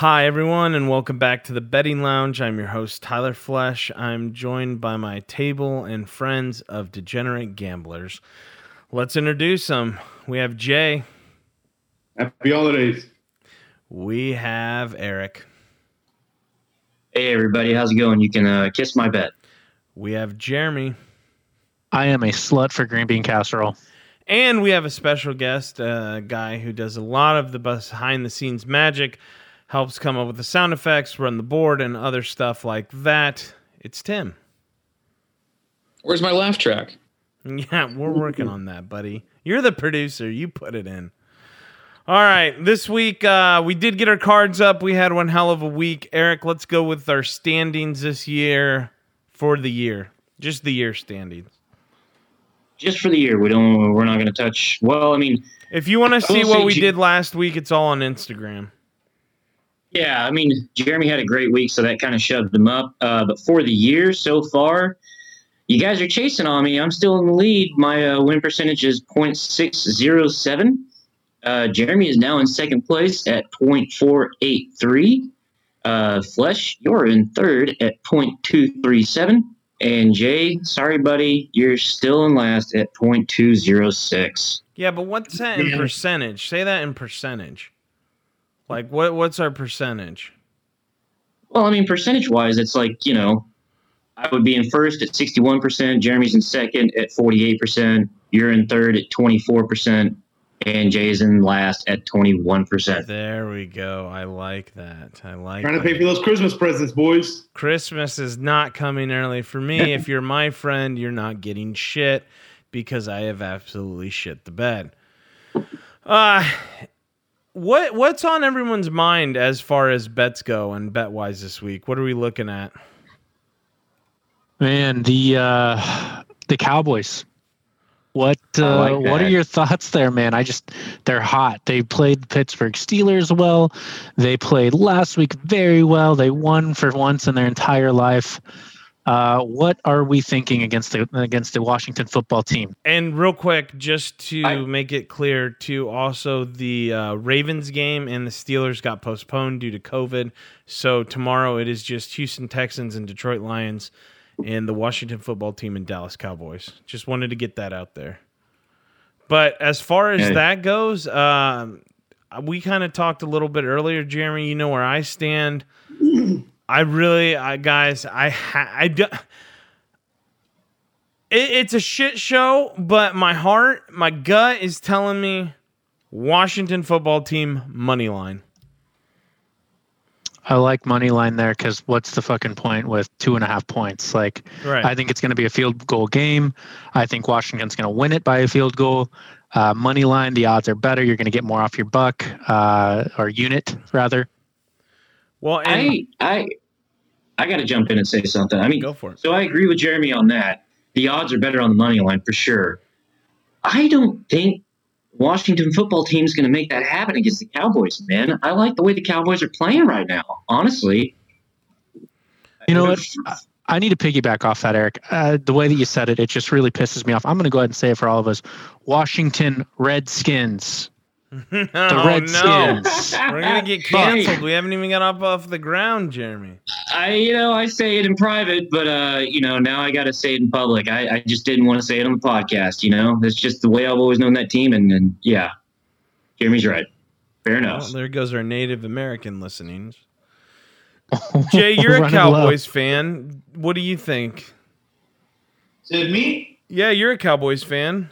Hi everyone, and welcome back to the Betting Lounge. I'm your host Tyler Flesh. I'm joined by my table and friends of degenerate gamblers. Let's introduce them. We have Jay. Happy holidays. We have Eric. Hey everybody, how's it going? You can uh, kiss my bet. We have Jeremy. I am a slut for green bean casserole. And we have a special guest, a guy who does a lot of the behind the scenes magic, helps come up with the sound effects, run the board, and other stuff like that. It's Tim. Where's my laugh track? Yeah, we're working on that, buddy. You're the producer. You put it in. All right, this week uh, we did get our cards up. We had one hell of a week. Eric, let's go with our standings this year for the year, just the year standings. Just for the year, we don't. We're not going to touch. Well, I mean, If you want to see what we G- did last week, it's all on Instagram. Yeah, I mean, Jeremy had a great week, so that kind of shoved him up. Uh, but for the year so far, you guys are chasing on me. I'm still in the lead. My uh, win percentage is .607. Uh, Jeremy is now in second place at .483. Uh, Flesh, you're in third at .237. And Jay, sorry, buddy, you're still in last at .206. Yeah, but what's that in percentage? Say that in percentage. Like what? What's our percentage? Well, I mean, percentage wise, it's like, you know, I would be in first at 61%, Jeremy's in second at 48%, you're in third at 24%, and Jay's in last at 21%. There we go. I like that. I like. Trying to that. pay for those Christmas presents, boys. Christmas is not coming early for me. if you're my friend, you're not getting shit because I have absolutely shit the bed. Uh what what's on everyone's mind as far as bets go and bet wise this week? What are we looking at? Man, the uh, the Cowboys. What uh, like what are your thoughts there, man? I just they're hot. They played the Pittsburgh Steelers well. They played last week very well. They won for once in their entire life. Uh, what are we thinking against the against the Washington football team? And real quick, just to I- make it clear, to also the uh, Ravens game and the Steelers got postponed due to COVID. So tomorrow it is just Houston Texans and Detroit Lions, and the Washington football team and Dallas Cowboys. Just wanted to get that out there. But as far as Okay. that goes, um, we kind of talked a little bit earlier, Jeremy. You know where I stand. I really, I guys, I, ha- I do. It, it's a shit show, but my heart, my gut is telling me Washington football team money line. I like money line there because what's the fucking point with two and a half points? Like, Right. I think it's going to be a field goal game. I think Washington's going to win it by a field goal. Uh, money line, the odds are better. You're going to get more off your buck uh, or unit rather. Well, and I, I, I got to jump in and say something. I mean, go for it. so I agree with Jeremy on that. The odds are better on the money line for sure. I don't think Washington football team is going to make that happen against the Cowboys, man. I like the way the Cowboys are playing right now, honestly. You know what? I need to piggyback off that, Eric. Uh, the way that you said it, it just really pisses me off. I'm going to go ahead and say it for all of us. Washington Redskins. oh, The no. We're going to get canceled. We haven't even got up off the ground, Jeremy. I, you know, I say it in private, but uh, you know, now I got to say it in public. I, I just didn't want to say it on the podcast. You know, that's just the way I've always known that team. And, and yeah, Jeremy's right. Fair enough. Well, there goes our Native American listenings. Jay, you're a Running low. Cowboys fan. What do you think? Is it me? Yeah, you're a Cowboys fan.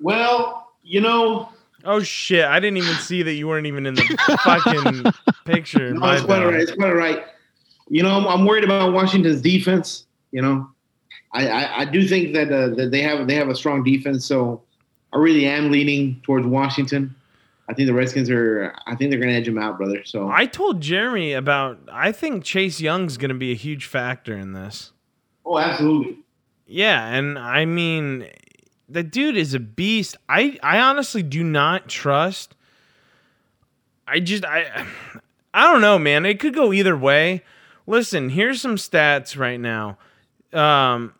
Well, you know, Oh shit! I didn't even see that you weren't even in the fucking picture. no, it's quite right. It's quite right. You know, I'm, I'm worried about Washington's defense. You know, I, I, I do think that, uh, that they have they have a strong defense. So I really am leaning towards Washington. I think the Redskins are. I think they're going to edge them out, brother. So I told Jeremy about. I think Chase Young's going to be a huge factor in this. oh, absolutely. Yeah, and I mean, the dude is a beast. I I honestly do not trust. I just I I don't know, man. It could go either way. Listen, here's some stats right now. Um,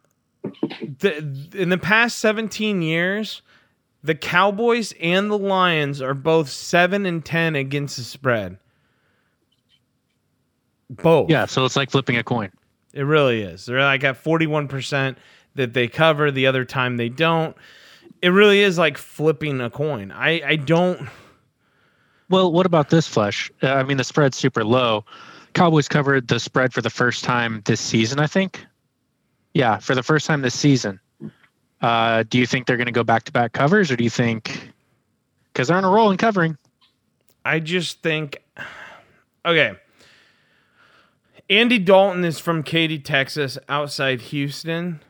the, in the past 17 years, the Cowboys and the Lions are both seven and ten against the spread. Both. Yeah, so it's like flipping a coin. It really is. They're like at 41% that they cover, the other time they don't. It really is like flipping a coin. I, I don't. Well, what about this flush? Uh, I mean, the spread's super low. Cowboys covered the spread for the first time this season, I think. Yeah, for the first time this season. Uh, do you think they're going to go back to back covers, or do you think because they're on a roll in covering? I just think. Okay. Andy Dalton is from Katy, Texas, outside Houston.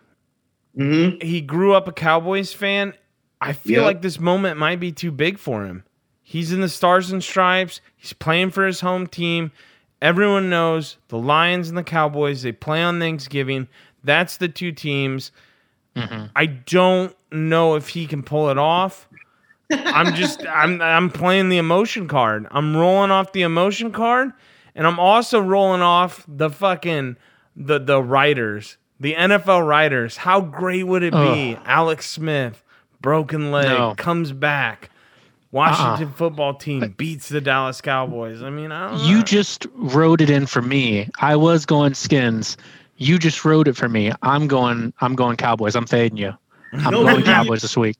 Mm-hmm. He grew up a Cowboys fan. I feel Yep. like this moment might be too big for him. He's in the Stars and Stripes. He's playing for his home team. Everyone knows the Lions and the Cowboys, they play on Thanksgiving. That's the two teams. I don't know if he can pull it off. I'm just I'm I'm playing the emotion card. I'm rolling off the emotion card and I'm also rolling off the fucking the the writers, the NFL writers. How great would it be? Alex Smith, broken leg, No. comes back. Washington football team beats the Dallas Cowboys. I mean, I don't know. You just wrote it in for me. I was going skins. You just wrote it for me. I'm going. I'm going Cowboys. I'm fading you. I'm No, going Cowboys this week.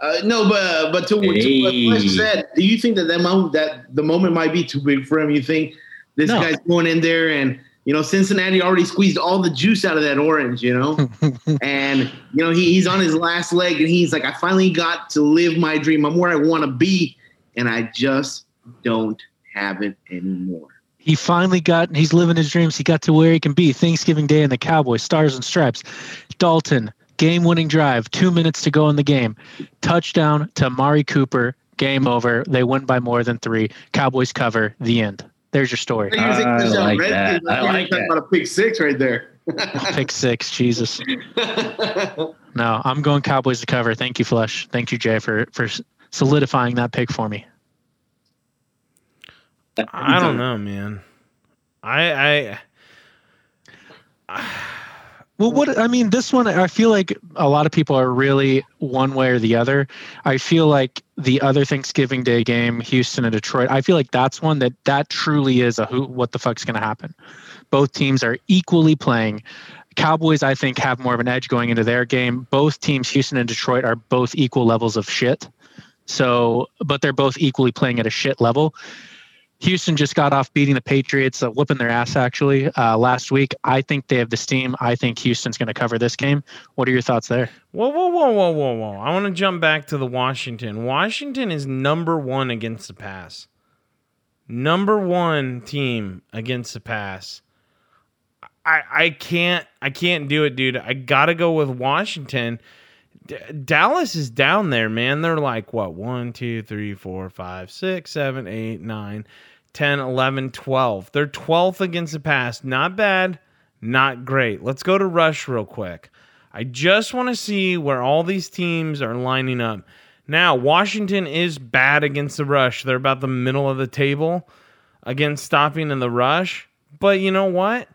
Uh, no, but uh, but to, to what Fletch said, do you think that that moment that the moment might be too big for him? You think this No. guy's going in there and you know Cincinnati already squeezed all the juice out of that orange, you know, and you know he, he's on his last leg and he's like, I finally got to live my dream. I'm where I want to be, and I just don't have it anymore. He finally got. He's living his dreams. He got to where he can be. Thanksgiving Day in the Cowboys, Stars and Stripes. Dalton, game-winning drive. Two minutes to go in the game. Touchdown to Amari Cooper. Game over. They win by more than three. Cowboys cover. The end. There's your story. I, I like that. I like that. About a pick six right there. pick six, Jesus. no, I'm going Cowboys to cover. Thank you, Flush. Thank you, Jay, for for solidifying that pick for me. I don't know, man. I I Well, what I mean, this one, I feel like a lot of people are really one way or the other. I feel like the other Thanksgiving Day game, Houston and Detroit, I feel like that's one that that truly is a who, what the fuck's going to happen. Both teams are equally playing. Cowboys, I think, have more of an edge going into their game. Both teams, Houston and Detroit, are both equal levels of shit. So, but they're both equally playing at a shit level. Houston just got off beating the Patriots, uh, whooping their ass actually uh, last week. I think they have the steam. I think Houston's going to cover this game. What are your thoughts there? Whoa, whoa, whoa, whoa, whoa, whoa. I want to jump back to the Washington. Washington is number one against the pass. Number one team against the pass. I I can't I can't do it, dude. I gotta go with Washington. D- Dallas is down there, man. They're like what one, two, three, four, five, six, seven, eight, nine, 10, 11, 12. They're 12th against the pass. Not bad, not great. Let's go to Rush real quick. I just want to see where all these teams are lining up. Now, Washington is bad against the rush. They're about the middle of the table against stopping in the rush. But you know what?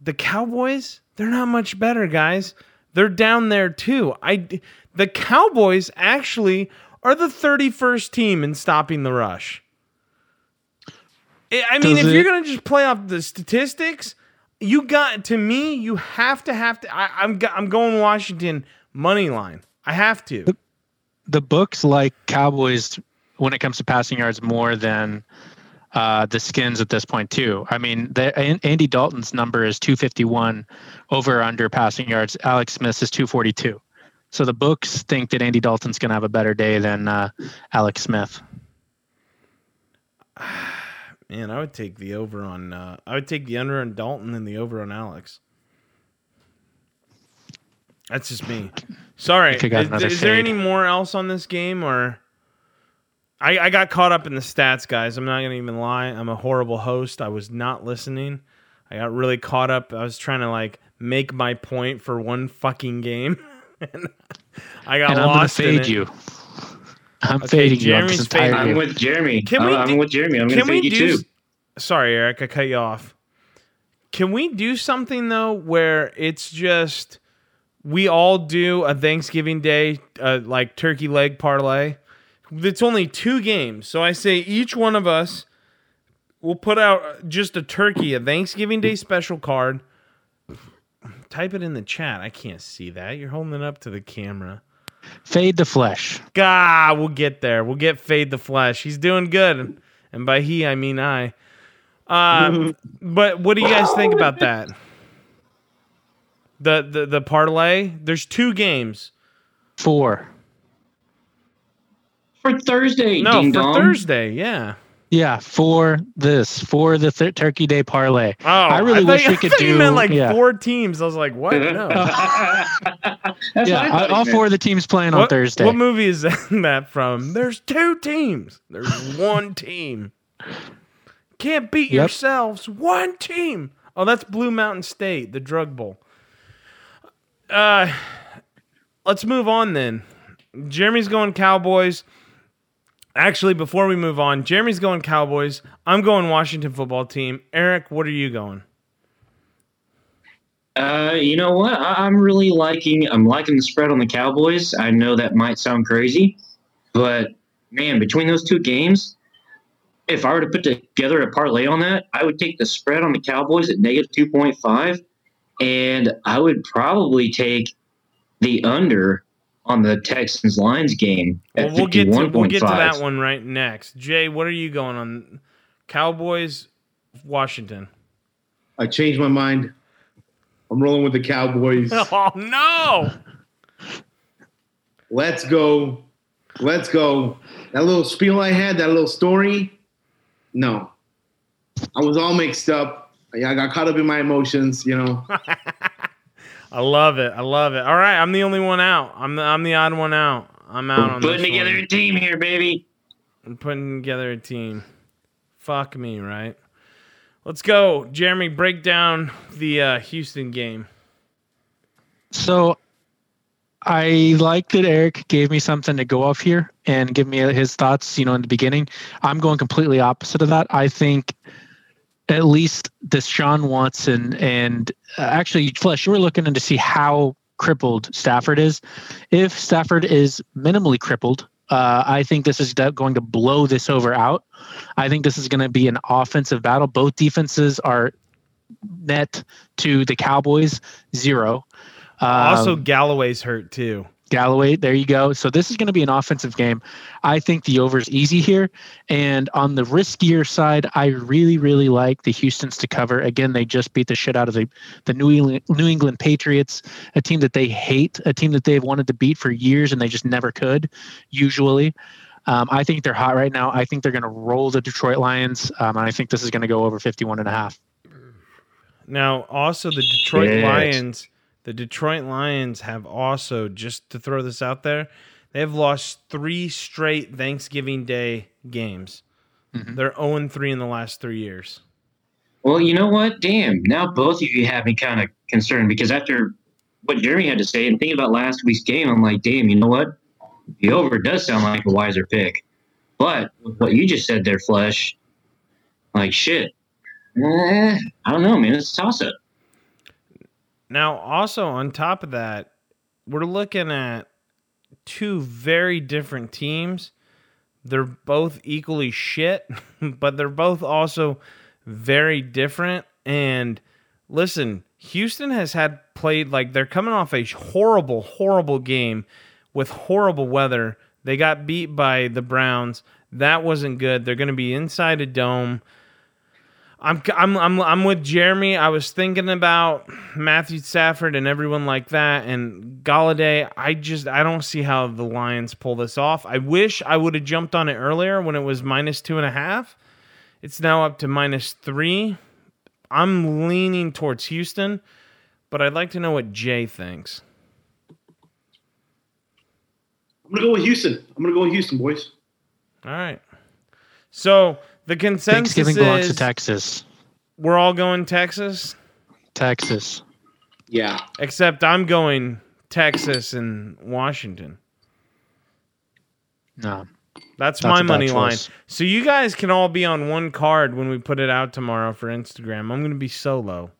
The Cowboys, they're not much better, guys. They're down there too. I the Cowboys actually are the 31st team in stopping the rush. I mean, Does if you're going to just play off the statistics, you got to me, you have to have to I, I'm I'm going Washington money line. I have to. The books like Cowboys when it comes to passing yards more than uh, the skins at this point too. I mean, the, Andy Dalton's number is 251 over under passing yards. Alex Smith is 242. So the books think that Andy Dalton's going to have a better day than uh, Alex Smith. Man, I would take the over on. Uh, I would take the under on Dalton and the over on Alex. That's just me. Sorry. Is, is there any more else on this game, or I, I got caught up in the stats, guys. I'm not gonna even lie. I'm a horrible host. I was not listening. I got really caught up. I was trying to like make my point for one fucking game. and I got and I'm lost in fade it. you. I'm Okay, fading you on this entire fading. I'm with Jeremy. Can I'm, we I'm do- with Jeremy. I'm going to Can fade you do? too. Sorry, Eric, I cut you off. Can we do something though where it's just we all do a Thanksgiving Day uh, like turkey leg parlay? It's only two games, so I say each one of us we'll put out just a turkey, a Thanksgiving Day special card. Type it in the chat. I can't see that. You're holding it up to the camera. Fade the flesh. God, we'll get there. We'll get Fade the Flesh. He's doing good. And by he, I mean I. Uh, but what do you guys think about that? The, the the parlay. There's two games. Four. For Thursday, No, ding for dong. Thursday. Yeah. Yeah, for this, for the th- Turkey Day parlay. Oh, I really thought wish you- we I could thought You do- meant like yeah. four teams. I was like, what? No. Yeah, I all four of the teams playing on Thursday. What movie is that from? There's two teams. There's one team. Can't beat Yep. yourselves. One team. Oh, that's Blue Mountain State, the drug bowl. Uh, let's move on then. Jeremy's going Cowboys. Actually, before we move on, Jeremy's going Cowboys. I'm going Washington football team. Eric, what are you going? Uh, you know what? I- I'm really liking. I'm liking the spread on the Cowboys. I know that might sound crazy, but man, between those two games, if I were to put together a parlay on that, I would take the spread on the Cowboys at negative two point five, and I would probably take the under on the Texans Lions game at Well, we'll get to we'll point get to that one right next. Jay, what are you going on? Cowboys, Washington. I changed my mind. I'm rolling with the Cowboys. Oh no! Let's go. Let's go. That little spiel I had, that little story. No, I was all mixed up. I got caught up in my emotions. You know. I love it. I love it. All right, I'm the only one out. I'm the I'm the odd one out. I'm out on the Putting this together one. a team here, baby. I'm putting together a team. Fuck me, right? Let's go, Jeremy. Break down the uh, Houston game. So I like that Eric gave me something to go off here and give me his thoughts, you know, in the beginning. I'm going completely opposite of that. I think at least Deshaun Watson and uh, actually, Flesh, you were looking in to see how crippled Stafford is. If Stafford is minimally crippled, uh, I think this is going to blow this over out. I think this is going to be an offensive battle. Both defenses are net to the Cowboys zero. Um, also, Golladay's hurt too. Golladay, there you go. So this is going to be an offensive game. I think the over is easy here. And on the riskier side, I really, really like the Houston's to cover. Again, they just beat the shit out of the, the New England New England Patriots, a team that they hate, a team that they've wanted to beat for years and they just never could, usually. Um, I think they're hot right now. I think they're going to roll the Detroit Lions. Um, and I think this is going to go over 51 and a half. Now, also the Detroit Yes. Lions. The Detroit Lions have also just to throw this out there. They have lost three straight Thanksgiving Day games. Mhm. They're 0 3 in the last three years. Well, you know what? Damn. Now both of you have me kind of concerned because after what Jeremy had to say and thinking about last week's game, I'm like, damn, you know what? The over does sound like a wiser pick. But what you just said there, Flesh, like shit. Eh, I don't know, man. It's a toss up. Now, also on top of that, we're looking at two very different teams. They're both equally shit, but they're both also very different. And listen, Houston has had played like they're coming off a horrible, horrible game with horrible weather. They got beat by the Browns. That wasn't good. They're going to be inside a dome. I'm I'm I'm I'm with Jeremy. I was thinking about Matthew Stafford and everyone like that, and Golladay. I just I don't see how the Lions pull this off. I wish I would have jumped on it earlier when it was minus two and a half. It's now up to minus three. I'm leaning towards Houston, but I'd like to know what Jay thinks. I'm gonna go with Houston. I'm gonna go with Houston, boys. All right. So the consensus Thanksgiving belongs to is Texas. we're all going Texas. Texas. Yeah. Except I'm going Texas and Washington. No. That's, That's my a bad money line. So you guys can all be on one card when we put it out tomorrow for Instagram. I'm going to be solo.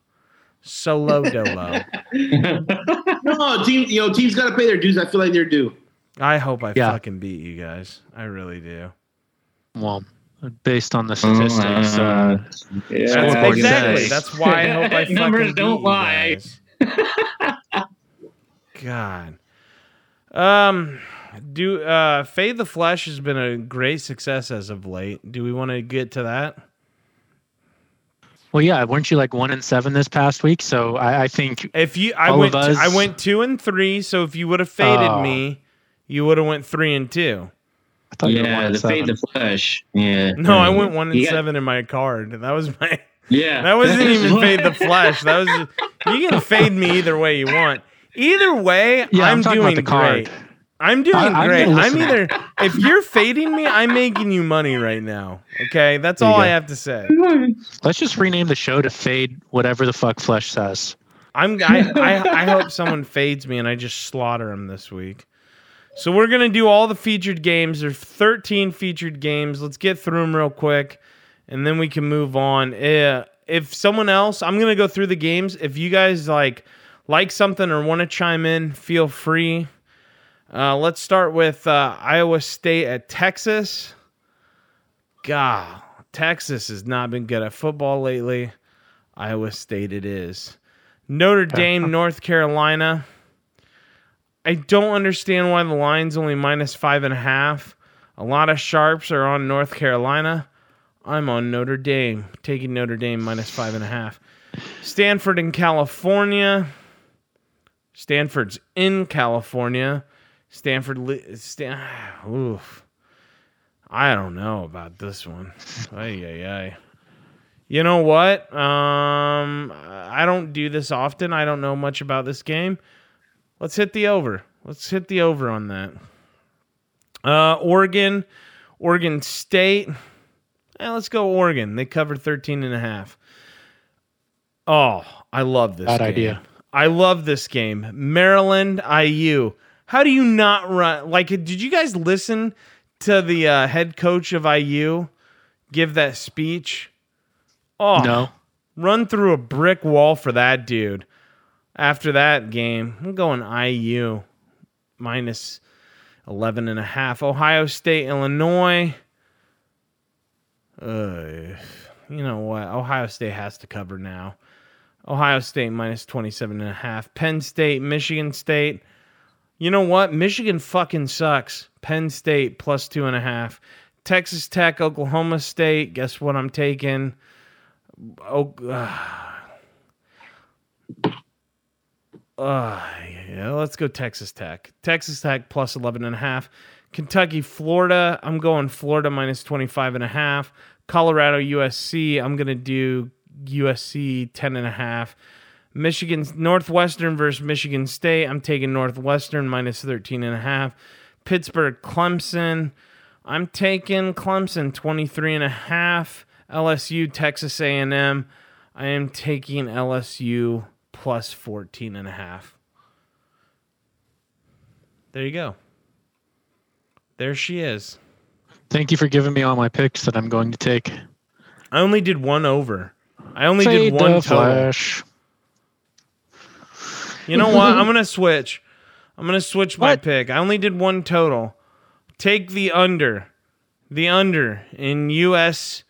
Solo dolo. No, team. You know, teams got to pay their dues. I feel like they're due. I hope I Yeah. fucking beat you guys. I really do. Well, based on the statistics. Uh, Uh, Yeah, Scoreboard That's says. exactly. That's why I hope I Numbers don't lie. God. Um, do uh, Fade the Flesh has been a great success as of late. Do we want to get to that? well, yeah, weren't you like one and seven this past week? So I, I think If you, I went, us- I went two and three. So if you would have faded Oh. me, you would have went three and two. I thought you were one Yeah, and the fade the flesh. Yeah. No, I went one and You got- seven in my card. That was my. Yeah. That wasn't even fade the flesh. That was. You can fade me either way you want. Either way, yeah, I'm, I'm, doing the great. I'm doing I- I'm great. I'm either if you're fading me, I'm making you money right now. Okay, that's There all go. I have to say. Let's just rename the show to Fade whatever the fuck Flesh says. I'm I, I I hope someone fades me and I just slaughter him this week. So we're gonna do all the featured games. There's 13 featured games. Let's get through them real quick, and then we can move on. Uh, if someone else, I'm gonna go through the games. If you guys like like something or want to chime in, feel free. Uh, let's start with uh, Iowa State at Texas. God, Texas has not been good at football lately. Iowa State it is. Notre Dame, North Carolina. I don't understand why the line's only minus five and a half. A lot of sharps are on North Carolina. I'm on Notre Dame, taking Notre Dame minus five and a half. Stanford in California. Stanford's in California. Stanford, li- Stan, oof. I don't know about this one. Ay, ay, ay. You know what? Um, I don't do this often. I don't know much about this game. Let's hit the over. Let's hit the over on that. Uh, Oregon, Oregon State. Eh, let's go Oregon. They covered 13 and a half. Oh, I love this Bad game. idea. I love this game. Maryland IU. How do you not run? Like, did you guys listen to the uh, head coach of IU give that speech? Oh, No. run through a brick wall for that dude. After that game, I'm going IU minus 11 and a half. Ohio State, Illinois. Uh, you know what? Ohio State has to cover now. Ohio State minus 27 and a half. Penn State, Michigan State. You know what? Michigan fucking sucks. Penn State plus two and a half. Texas Tech, Oklahoma State. Guess what I'm taking? Oh, uh, uh, yeah, let's go Texas Tech. Texas Tech plus 11 and a half. Kentucky, Florida. I'm going Florida minus 25 and a half. Colorado, USC. I'm going to do USC 10 and a half. Michigan, Northwestern versus Michigan State. I'm taking Northwestern minus 13 and a half. Pittsburgh, Clemson. I'm taking Clemson 23 and a half. LSU, Texas A&M. I am taking LSU plus 14 and a half. There you go. There she is. Thank you for giving me all my picks that I'm going to take. I only did one over. I only Fade did one total. Flash. You know what? I'm gonna switch. I'm gonna switch my What? pick. I only did one total. Take the under. The under in US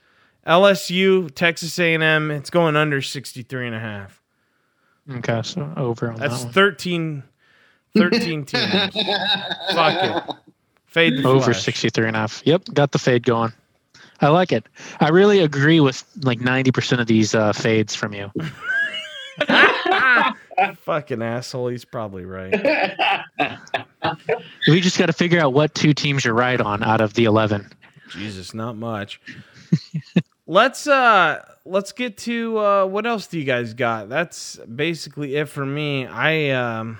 LSU Texas A&M. It's going under 63 and a half. Okay, so over on That's that one. 13 13 teams. Fuck it. Fade the Over flash. 63 and a half. Yep, got the fade going. I like it. I really agree with like 90% of these uh, fades from you. Fucking asshole. He's probably right. We just got to figure out what two teams you're right on out of the 11. Jesus, not much. Let's uh let's get to uh what else do you guys got? That's basically it for me. I um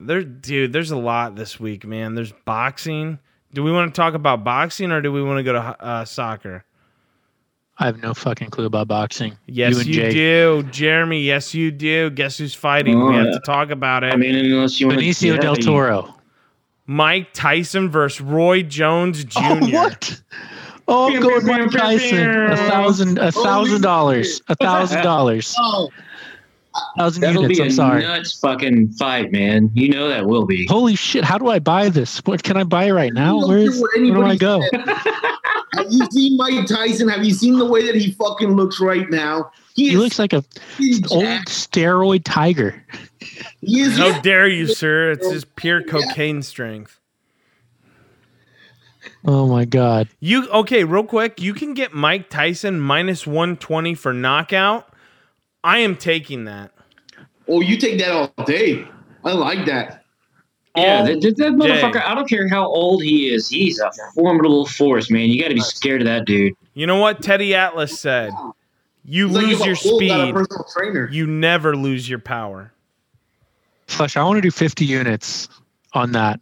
there dude, there's a lot this week, man. There's boxing. Do we want to talk about boxing or do we want to go to uh, soccer? I have no fucking clue about boxing. Yes, you you, and Jake. do. Jeremy, yes you do. Guess who's fighting? Oh, we have yeah. to talk about it. I mean, unless you want Benicio del Toro. Mike Tyson versus Roy Jones Jr. Oh, what? Oh, I'm going Mike Tyson. A thousand, a thousand dollars. A thousand dollars. Oh, Thousand That'll units. be a I'm sorry. nuts fucking fight, man. You know that will be. Holy shit! How do I buy this? What can I buy right now? don't Where care is? what Where do I anybody go? Have you seen Mike Tyson? Have you seen the way that he fucking looks right now? He is looks like a old jacked. steroid tiger. He is How dare you, sir? It's just pure cocaine strength. Oh my god. You okay? Real quick, you can get Mike Tyson minus one twenty for knockout. I am taking that. Oh, you take that all day. I like that. Yeah, that, that, that motherfucker. I don't care how old he is. He's a formidable force, man. You got to be scared of that dude. You know what Teddy Atlas said? You It's lose if a your bull got a speed. You never lose your power. Flesh, I want to do 50 units on that.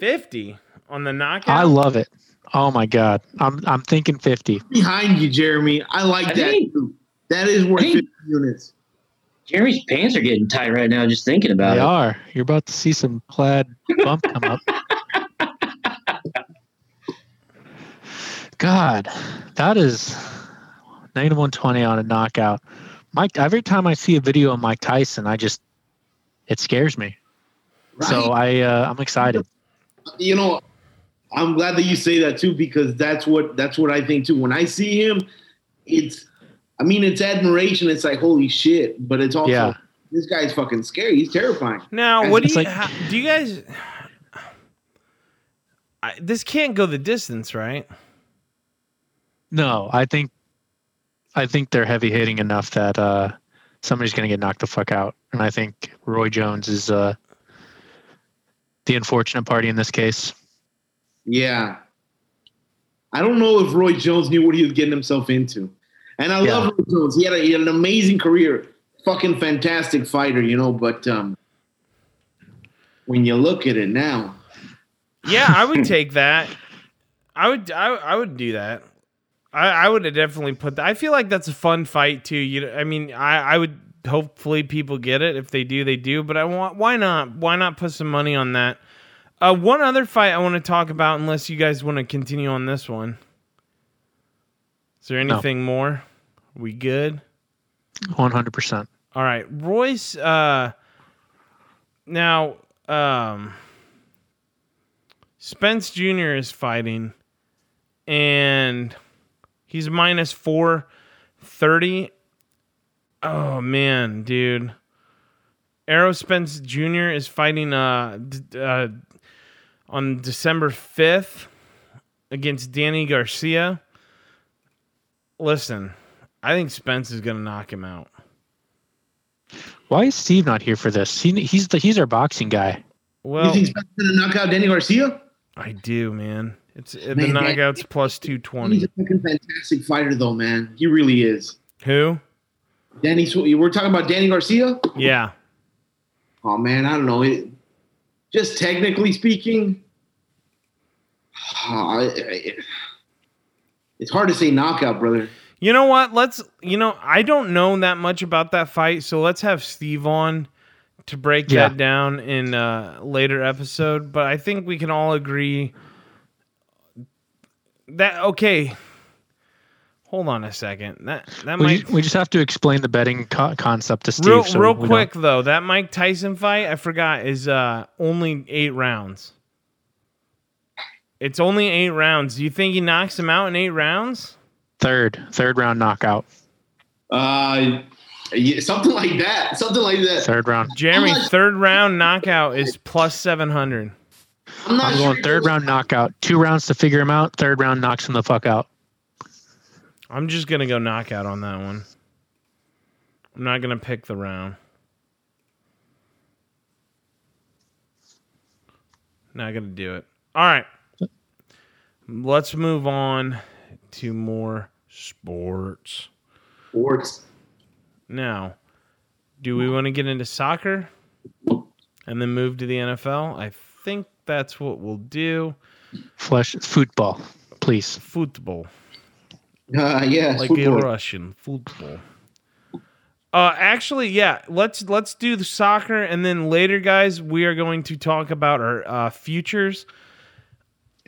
Fifty on the knockout. I love it. Oh my god. I'm I'm thinking 50. behind you, Jeremy. I like I that. think- too. That is worth think- 50 units. Jeremy's pants are getting tight right now just thinking about They it. They are. You're about to see some plaid bump come up. God, that is negative 120 on a knockout. Mike, every time I see a video of Mike Tyson, I just it scares me. Right? So I uh, I'm excited. you know, I'm glad that you say that too because that's what that's what I think too. When I see him, it's I mean it's admiration. It's like holy shit, but it's also Yeah. this guy's fucking scary. He's terrifying. Now, what do you like- how, do? You guys, I, this can't go the distance, right? No, I think I think they're heavy hitting enough that uh, somebody's going to get knocked the fuck out, and I think Roy Jones is uh, the unfortunate party in this case. Yeah. I don't know if Roy Jones knew what he was getting himself into. And I Yeah. love Roy Jones. He had, a, he had an amazing career. Fucking fantastic fighter, you know, but um when you look at it now, Yeah, I would take that. I would. I, I would do that. I, I would have definitely put that. I feel like that's a fun fight too. You. know, I mean, I. I would. Hopefully, people get it. If they do, they do. But I want. Why not? Why not put some money on that? Uh, one other fight I want to talk about, unless you guys want to continue on this one. Is there No. anything more? We good? One hundred percent. All right, Royce. Uh, now, um, Spence Jr. is fighting, and he's minus four thirty. Oh man, dude. Errol Spence Jr. is fighting uh, d- uh on December fifth against Danny Garcia. Listen, I think Spence is gonna knock him out. Why is Steve not here for this? He, he's the he's our boxing guy. Well, you think Spencer's gonna knock out Danny Garcia? I do, man. It's uh, the Man, man. knockouts plus two He's a fucking fantastic fighter though, man. He really is. Who? Danny we're talking about Danny Garcia? Yeah. Oh man, I don't know. It, just technically speaking, I, I, it's hard to say knockout, brother. You know what? Let's. You know, I don't know that much about that fight, so let's have Steve on to break Yeah. that down in a later episode. But I think we can all agree that okay. Hold on a second. That that We, might we just have to explain the betting co- concept to Steve. real so real we don't- quick though. That Mike Tyson fight, I forgot, is uh only eight rounds. It's only eight rounds. Do you think he knocks him out in eight rounds? Third third round knockout. Uh, yeah, something like that. Something like that. Third round. Jeremy, not- third round knockout is plus seven hundred. I'm not I'm sure. going third round knockout. Two rounds to figure him out. Third round knocks him the fuck out. I'm just gonna go knockout on that one. I'm not gonna pick the round. Not gonna do it. All right. Let's move on to more sports. Sports. Now, do we want to get into soccer and then move to the NFL? I think that's what we'll do. Flesh football, please. Football. Uh, yeah, like football. a Russian football. Uh, actually, yeah. Let's let's do the soccer, and then later, guys, we are going to talk about our uh, futures,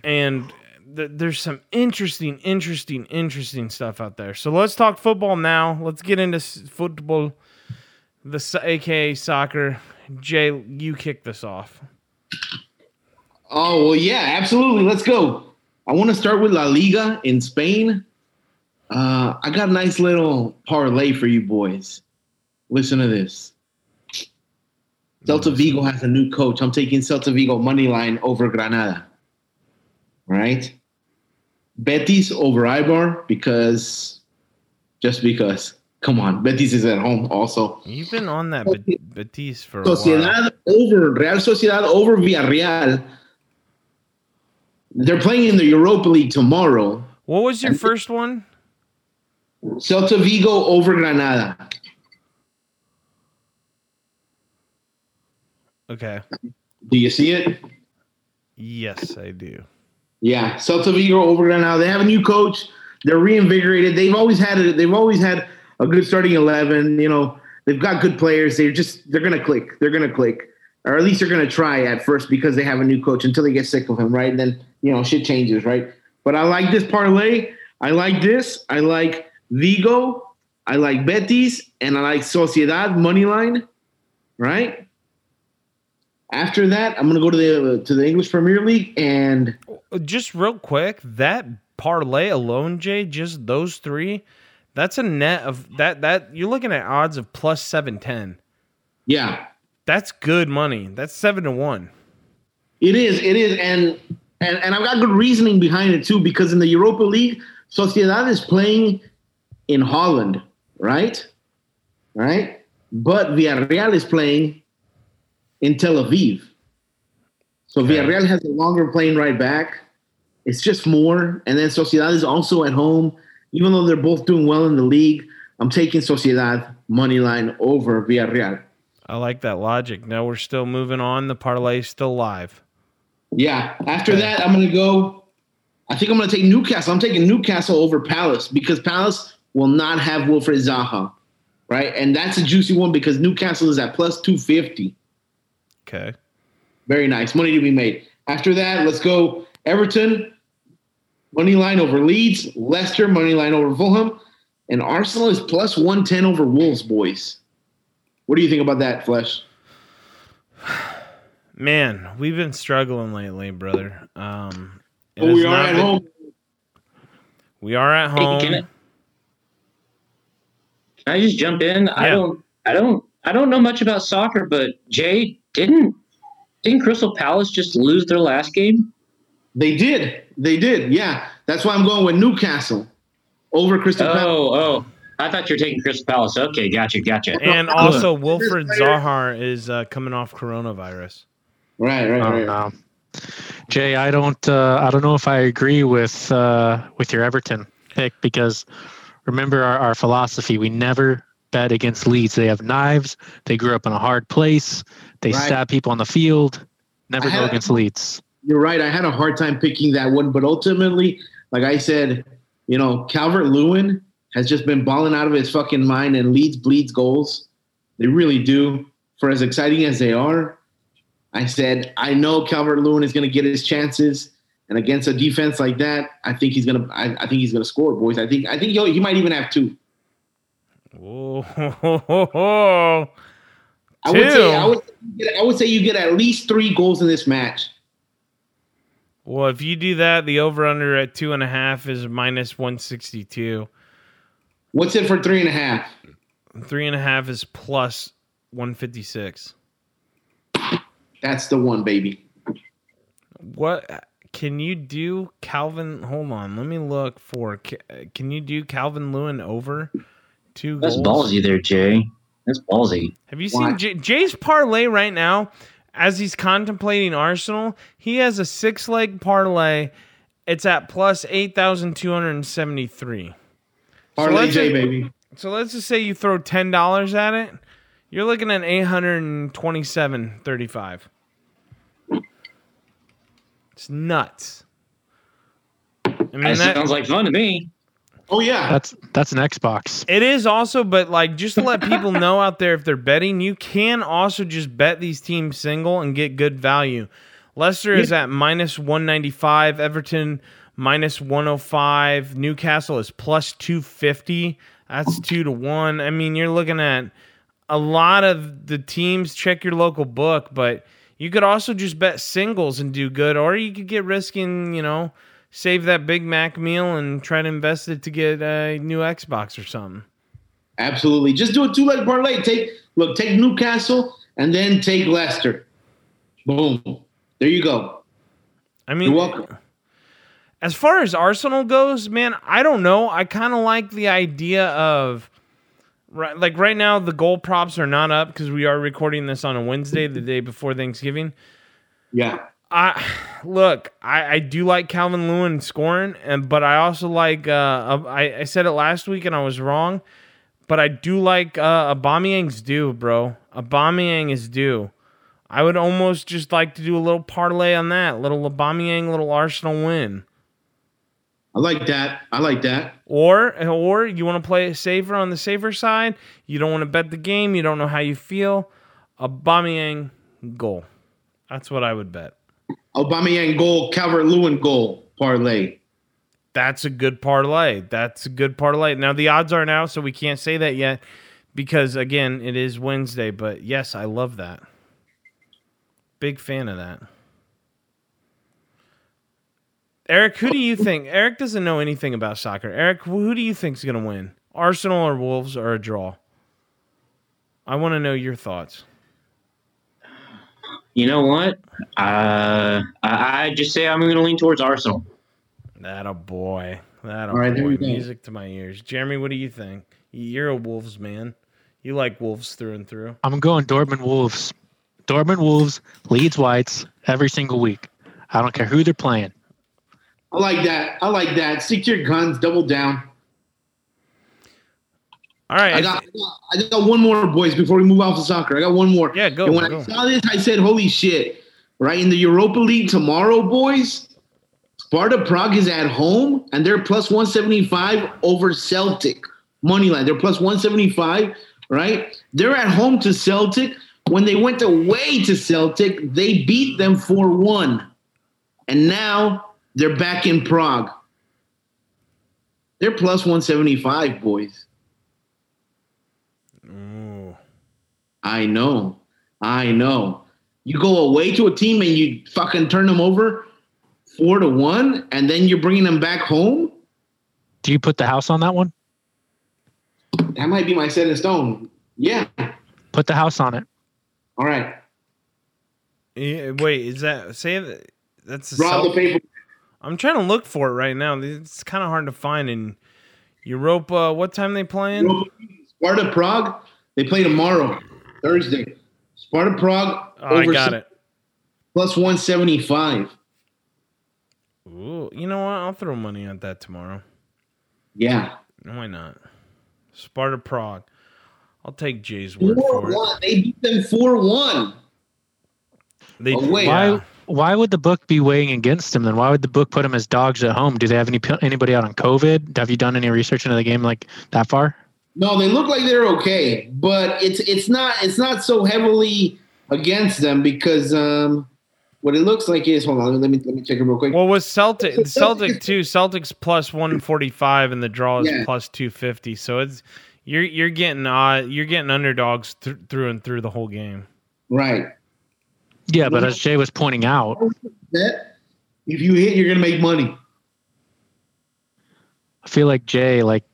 and th- there's some interesting, interesting, interesting stuff out there. So let's talk football now. Let's get into s- football, the s- aka soccer. Jay, you kick this off. Oh well, yeah, absolutely. Let's go. I want to start with La Liga in Spain. Uh, I got a nice little parlay for you boys. Listen to this. Celta Vigo has a new coach. I'm taking Celta Vigo money line over Granada. Right? Betis over Eibar because just because. Come on, Betis is at home also. You've been on that Be- Betis for a while. Sociedad over Real Sociedad over Villarreal. They're playing in the Europa League tomorrow. What was your first one? Celta Vigo over Granada. Okay. Do you see it? Yes, I do. Yeah, Celta Vigo over Granada. They have a new coach. They're reinvigorated. They've always had it. They've always had a good starting eleven. You know, they've got good players. They're just they're gonna click. They're gonna click, or at least they're gonna try at first because they have a new coach until they get sick of him, right? And then you know shit changes, right? But I like this parlay. I like this. I like Vigo. I like Betis, and I like Sociedad money line, right? After that, I'm gonna go to the to the English Premier League and Just real quick, that parlay alone, Jay, just those three, that's a net of that that you're looking at odds of plus seven ten. yeah, That's good money. That's seven to one. It is, it is, and and and I've got good reasoning behind it too because in the Europa League, Sociedad is playing in Holland, right? Right, but Villarreal is playing in Tel Aviv. So Okay. Villarreal has a longer plane ride back. It's just more, and then Sociedad is also at home. Even though they're both doing well in the league, I'm taking Sociedad money line over Villarreal. I like that logic. Now we're still moving on. The parlay's still live. Yeah. After that, I'm going to go. I think I'm going to take Newcastle. I'm taking Newcastle over Palace because Palace will not have Wilfried Zaha, right? And that's a juicy one because Newcastle is at plus 250. Okay. Very nice. Money to be made. After that, let's go Everton, money line over Leeds, Leicester, money line over Fulham, and Arsenal is plus 110 over Wolves, boys. What do you think about that, Flesh? Man, we've been struggling lately, brother. Um, it we are at been- home. We are at Hey, home. can, I, can I just jump in? I don't, I don't, I don't know much about soccer, but Jay didn't didn't Crystal Palace just lose their last game? They did. They did. Yeah. That's why I'm going with Newcastle over Crystal Palace. Oh, oh, I thought you were taking Crystal Palace. Okay, gotcha, gotcha. and also, Wilfried Zaha is uh, coming off coronavirus. Right, right, Oh, right. no. Jay, I don't. Uh, I don't know if I agree with uh, with your Everton pick because remember our, our philosophy. We never bet against Leeds. They have knives. They grew up in a hard place. They Right. stab people on the field. Never I go against Leeds. You're right. I had a hard time picking that one, but ultimately, like I said, you know, Calvert Lewin has just been balling out of his fucking mind and leads bleeds goals. They really do. For as exciting as they are, I said I know Calvert Lewin is going to get his chances, and against a defense like that, I think he's gonna. I, I think he's gonna score, boys. I think. I think he he might even have two. Whoa. I would say. I would. I would say you get at least three goals in this match. Well, if you do that, the over under at two and a half is minus 162. What's it for three and a half? Three and a half is plus 156. That's the one, baby. What can you do, Calvin? Hold on, let me look for. Can you do Calvin Lewin over two That's goals? ballsy there, Jay. That's ballsy. Have you Why? seen J- Jay's parlay right now? As he's contemplating Arsenal, he has a six leg parlay. It's at plus eight thousand two hundred and seventy three. Parlay let's J, just- baby. So let's just say you throw ten dollars at it, you're looking at eight hundred and twenty-seven thirty-five. It's nuts. I mean That that sounds like fun to me. Oh yeah. That's that's an Xbox. it is also, but like just to let people know out there if they're betting, you can also just bet these teams single and get good value. Leicester is at minus one ninety-five, Everton minus one hundred five, Newcastle is plus two fifty. That's two to one. I mean, you're looking at a lot of the teams. Check your local book, but you could also just bet singles and do good, or you could get risky and, you know, save that Big Mac meal and try to invest it to get a new Xbox or something. Absolutely. Just do a two leg parlay. Take look, take Newcastle and then take Leicester. Boom. There you go. I mean, You're welcome. as far as Arsenal goes, man, I don't know. I kind of like the idea of right, like right now the goal props are not up because we are recording this on a Wednesday, the day before Thanksgiving. Yeah. I look, I, I do like Calvert Lewin scoring, and but I also like uh I, I said it last week and I was wrong, but I do like uh Aubameyang's due, bro. Aubameyang is due. I would almost just like to do a little parlay on that, little Aubameyang, little Arsenal win. I like that. I like that. Or or you want to play it safer on the safer side. You don't want to bet the game. You don't know how you feel. Aubameyang goal. That's what I would bet. Aubameyang goal, Calvert Lewin goal parlay. That's a good parlay. That's a good parlay. Now the odds are now, so we can't say that yet because again, it is Wednesday. But yes, I love that. Big fan of that. Eric, who do you think? Eric doesn't know anything about soccer. Eric, who do you think's going to win? Arsenal or Wolves or a draw? I want to know your thoughts. You know what? Uh, I, I just say I'm going to lean towards Arsenal. That a boy. That a All right, there boy. Music to my ears. Jeremy, what do you think? You're a Wolves man. You like Wolves through and through. I'm going Dortmund Wolves. Dortmund Wolves, Leeds Whites every single week. I don't care who they're playing. I like that. I like that. Stick to your guns, double down. All right. I got, I got I got one more, boys, before we move off of soccer. I got one more. Yeah, go, And when go. I saw this, I said, holy shit. Right in the Europa League tomorrow, boys, Sparta Prague is at home and they're plus 175 over Celtic. Moneyline. They're plus 175, right? They're at home to Celtic. When they went away to Celtic, they beat them 4 1. And now they're back in Prague. They're plus 175, boys. Ooh. I know. I know. You go away to a team and you fucking turn them over four to one, and then you're bringing them back home. Do you put the house on that one? That might be my set in stone. Yeah. Put the house on it. All right. Yeah, wait, is that say that? That's a Draw the paper. I'm trying to look for it right now. It's kind of hard to find in Europa. What time they playing? Sparta Prague. They play tomorrow, Thursday. Sparta Prague. Oh, I got it. Plus one seventy five. Ooh, you know what? I'll throw money on that tomorrow. Yeah. Why not? Sparta Prague. I'll take Jay's word Four for it. one. They beat them four one. They Oh, wait. yeah. Why? Why would the book be weighing against them? Then why would the book put them as dogs at home? Do they have any anybody out on COVID? Have you done any research into the game like that far? No, they look like they're okay, but it's it's not it's not so heavily against them because um, what it looks like is hold on let me let me check it real quick. Well, with Celtic, Celtic too. Celtics plus one forty five, and the draw is Yeah. plus two fifty. So it's you're you're getting uh you're getting underdogs th- through and through the whole game. right. Yeah, but as Jay was pointing out, if you hit, you're gonna make money. I feel like Jay, like,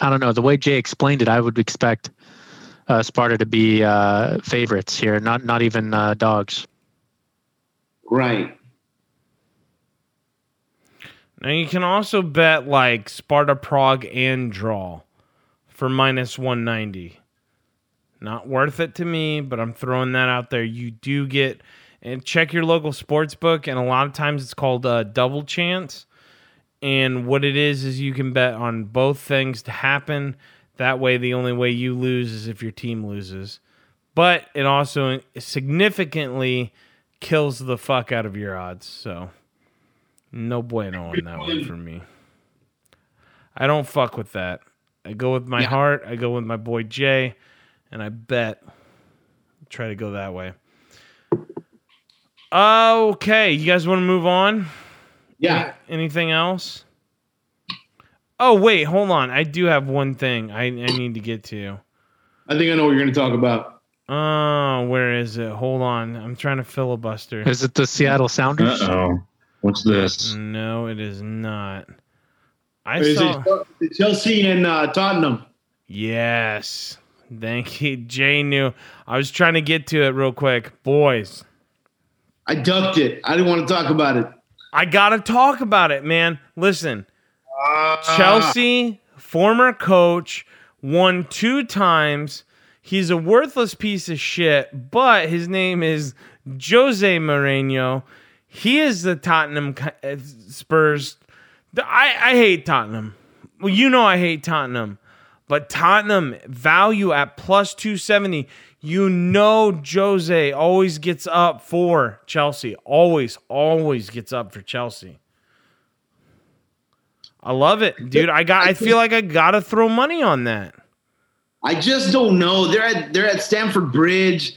I don't know, the way Jay explained it, I would expect uh, Sparta to be uh, favorites here, not not even uh, dogs. Right. Now you can also bet like Sparta Prague and draw for minus one ninety. Not worth it to me, but I'm throwing that out there. You do get and check your local sports book, and a lot of times it's called uh, double chance. And what it is is you can bet on both things to happen. That way, the only way you lose is if your team loses. But it also significantly kills the fuck out of your odds. So, no bueno on that one for me. I don't fuck with that. I go with my Yeah. heart. I go with my boy Jay, and I bet. Try to go that way. Okay, you guys want to move on? Yeah. Anything else? Oh wait, hold on. I do have one thing I, I need to get to. I think I know what you're gonna talk about. Oh, where is it? Hold on. I'm trying to filibuster. Is it the Seattle Uh Sounders? oh. What's this? No, it is not. I Is saw. it Chelsea and uh, Tottenham? Yes. Thank you. Jay New. I was trying to get to it real quick. Boys, I ducked it. I didn't want to talk about it. I got to talk about it, man. Listen, Ah. Chelsea, former coach, won two times. He's a worthless piece of shit, but his name is Jose Mourinho. He is the Tottenham uh, Spurs. I, I hate Tottenham. Well, you know I hate Tottenham. But Tottenham value at plus 270. You know Jose always gets up for Chelsea. Always, always gets up for Chelsea. I love it, dude. I got I feel like I gotta throw money on that. I just don't know. They're at they're at Stamford Bridge.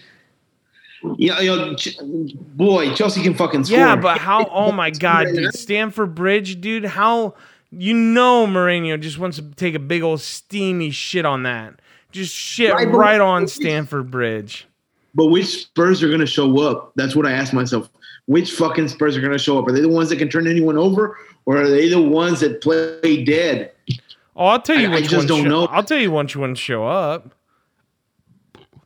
You know, you know Ch- boy, Chelsea can fucking score. Yeah, but how oh my god, dude. Stamford Bridge, dude, how you know Mourinho just wants to take a big old steamy shit on that. Just shit Right, right, on Stamford Bridge. But which Spurs are going to show up? That's what I ask myself. Which fucking Spurs are going to show up? Are they the ones that can turn anyone over, or are they the ones that play dead? Oh, I'll tell you I- I just ones don't show- know. I'll tell you which ones show up.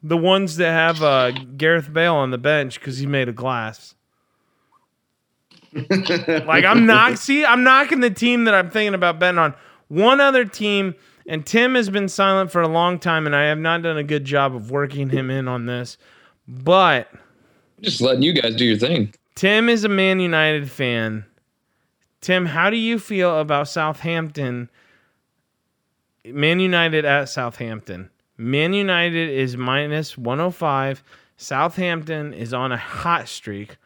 The ones that have uh, Gareth Bale on the bench because he made a glass. Like I'm not see, I'm knocking the team that I'm thinking about betting on. One other team, and Tim has been silent for a long time, and I have not done a good job of working him in on this. But Just letting you guys do your thing. Tim is a Man United fan. Tim, how do you feel about Southampton? Man United at Southampton. Man United is minus 105. Southampton is on a hot streak.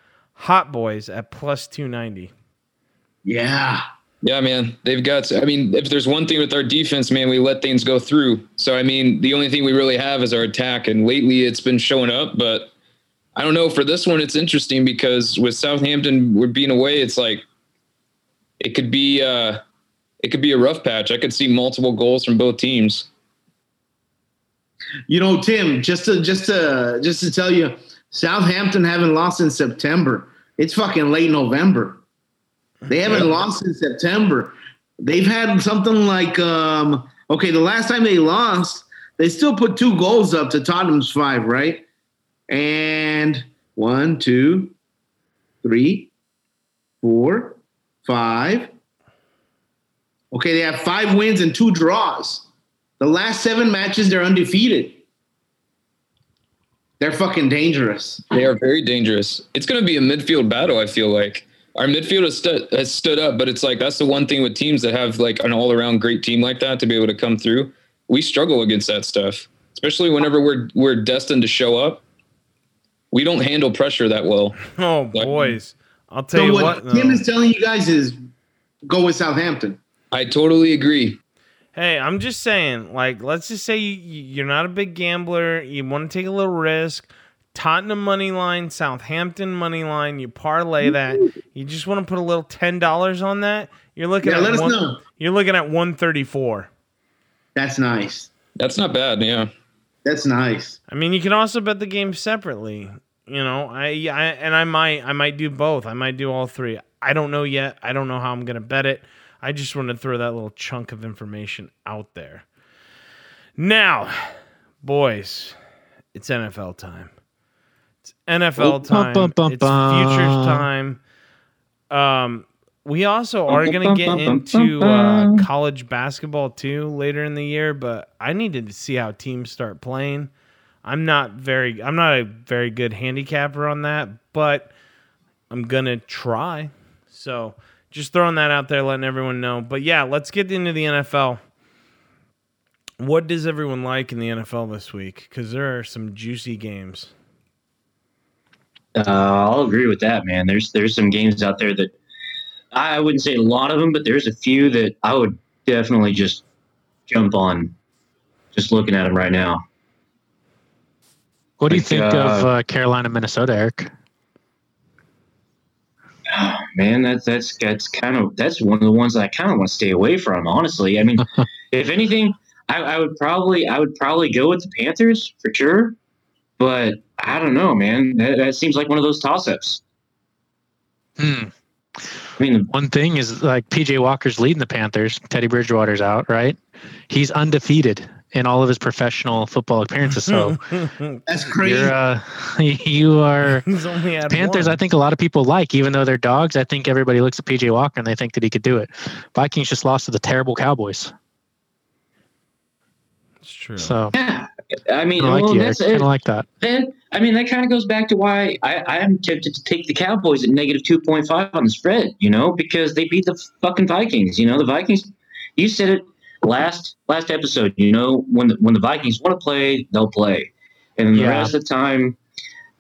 Hot Boys at plus 290. Yeah, Yeah, man. They've got. I mean, if there's one thing with our defense, man, we let things go through. So I mean, the only thing we really have is our attack, and lately it's been showing up. But I don't know. For this one, it's interesting because with Southampton, we're being away. It's like it could be. uh It could be a rough patch. I could see multiple goals from both teams. you know, Tim. Just to just to just to tell you, Southampton haven't lost in September. It's fucking late November. They haven't lost in September. They've had something like um okay, the last time they lost, they still put two goals up to Tottenham's five, right? And one, two, three, four, five. Okay, they have five wins and two draws. The last seven matches, they're undefeated. They're fucking dangerous. They are very dangerous. It's going to be a midfield battle. I feel like our midfield has, stu- has stood up, but it's like that's the one thing with teams that have like an all-around great team like that to be able to come through. We struggle against that stuff, especially whenever we're we're destined to show up. We don't handle pressure that well. Oh, boys. I'll tell So you what, what. Tim is telling you guys is go with Southampton. I totally agree. Hey, I'm just saying, like, let's just say you, you- you're not a big gambler. You want to take a little risk. Tottenham money line, Southampton money line. You parlay that. You just want to put a little ten dollars on that. You're looking Yeah, at let us one, know. You're looking at one thirty four. That's nice. That's not bad. Yeah. That's nice. I mean, you can also bet the game separately. You know, I, I and I might I might do both. I might do all three. I don't know yet. I don't know how I'm gonna bet it. I just want to throw that little chunk of information out there. Now, boys, it's NFL time. It's NFL time. bum, bum, It's bum, futures time. Um, we also are going to get into uh, college basketball too later in the year, but I needed to see how teams start playing. I'm not very I'm not a very good handicapper on that, but I'm gonna try. So just throwing that out there, letting everyone know. But yeah, let's get into the NFL. What does everyone like in the NFL this week? Because there are some juicy games. Uh, I'll agree with that, man. There's there's some games out there that I wouldn't say a lot of them, but there's a few that I would definitely just jump on, just looking at them right now. What do you Like, think of uh, uh, Carolina, Minnesota, Eric? Man, that's that's that's kind of that's one of the ones that I kind of want to stay away from. Honestly, I mean, if anything, I, I would probably I would probably go with the Panthers for sure, but I don't know, man. That, that seems like one of those toss-ups. Hmm. I mean, One thing is like PJ Walker's leading the Panthers. Teddy Bridgewater's out, right? He's undefeated in all of his professional football appearances. So That's crazy. you're uh, you are He's only had Panthers. one. I think a lot of people like, even though they're dogs. I think everybody looks at PJ Walker and they think that he could do it. Vikings just lost to the terrible Cowboys. It's true. So yeah. I mean, I like well, you. I that's kind of like that. Then, I mean, that kind of goes back to why I, I am tempted to take the Cowboys at negative 2.5 on the spread, you know, because they beat the fucking Vikings. You know, the Vikings, you said it last last episode, you know, when the, when the Vikings want to play, they'll play. And then the Yeah. rest of the time,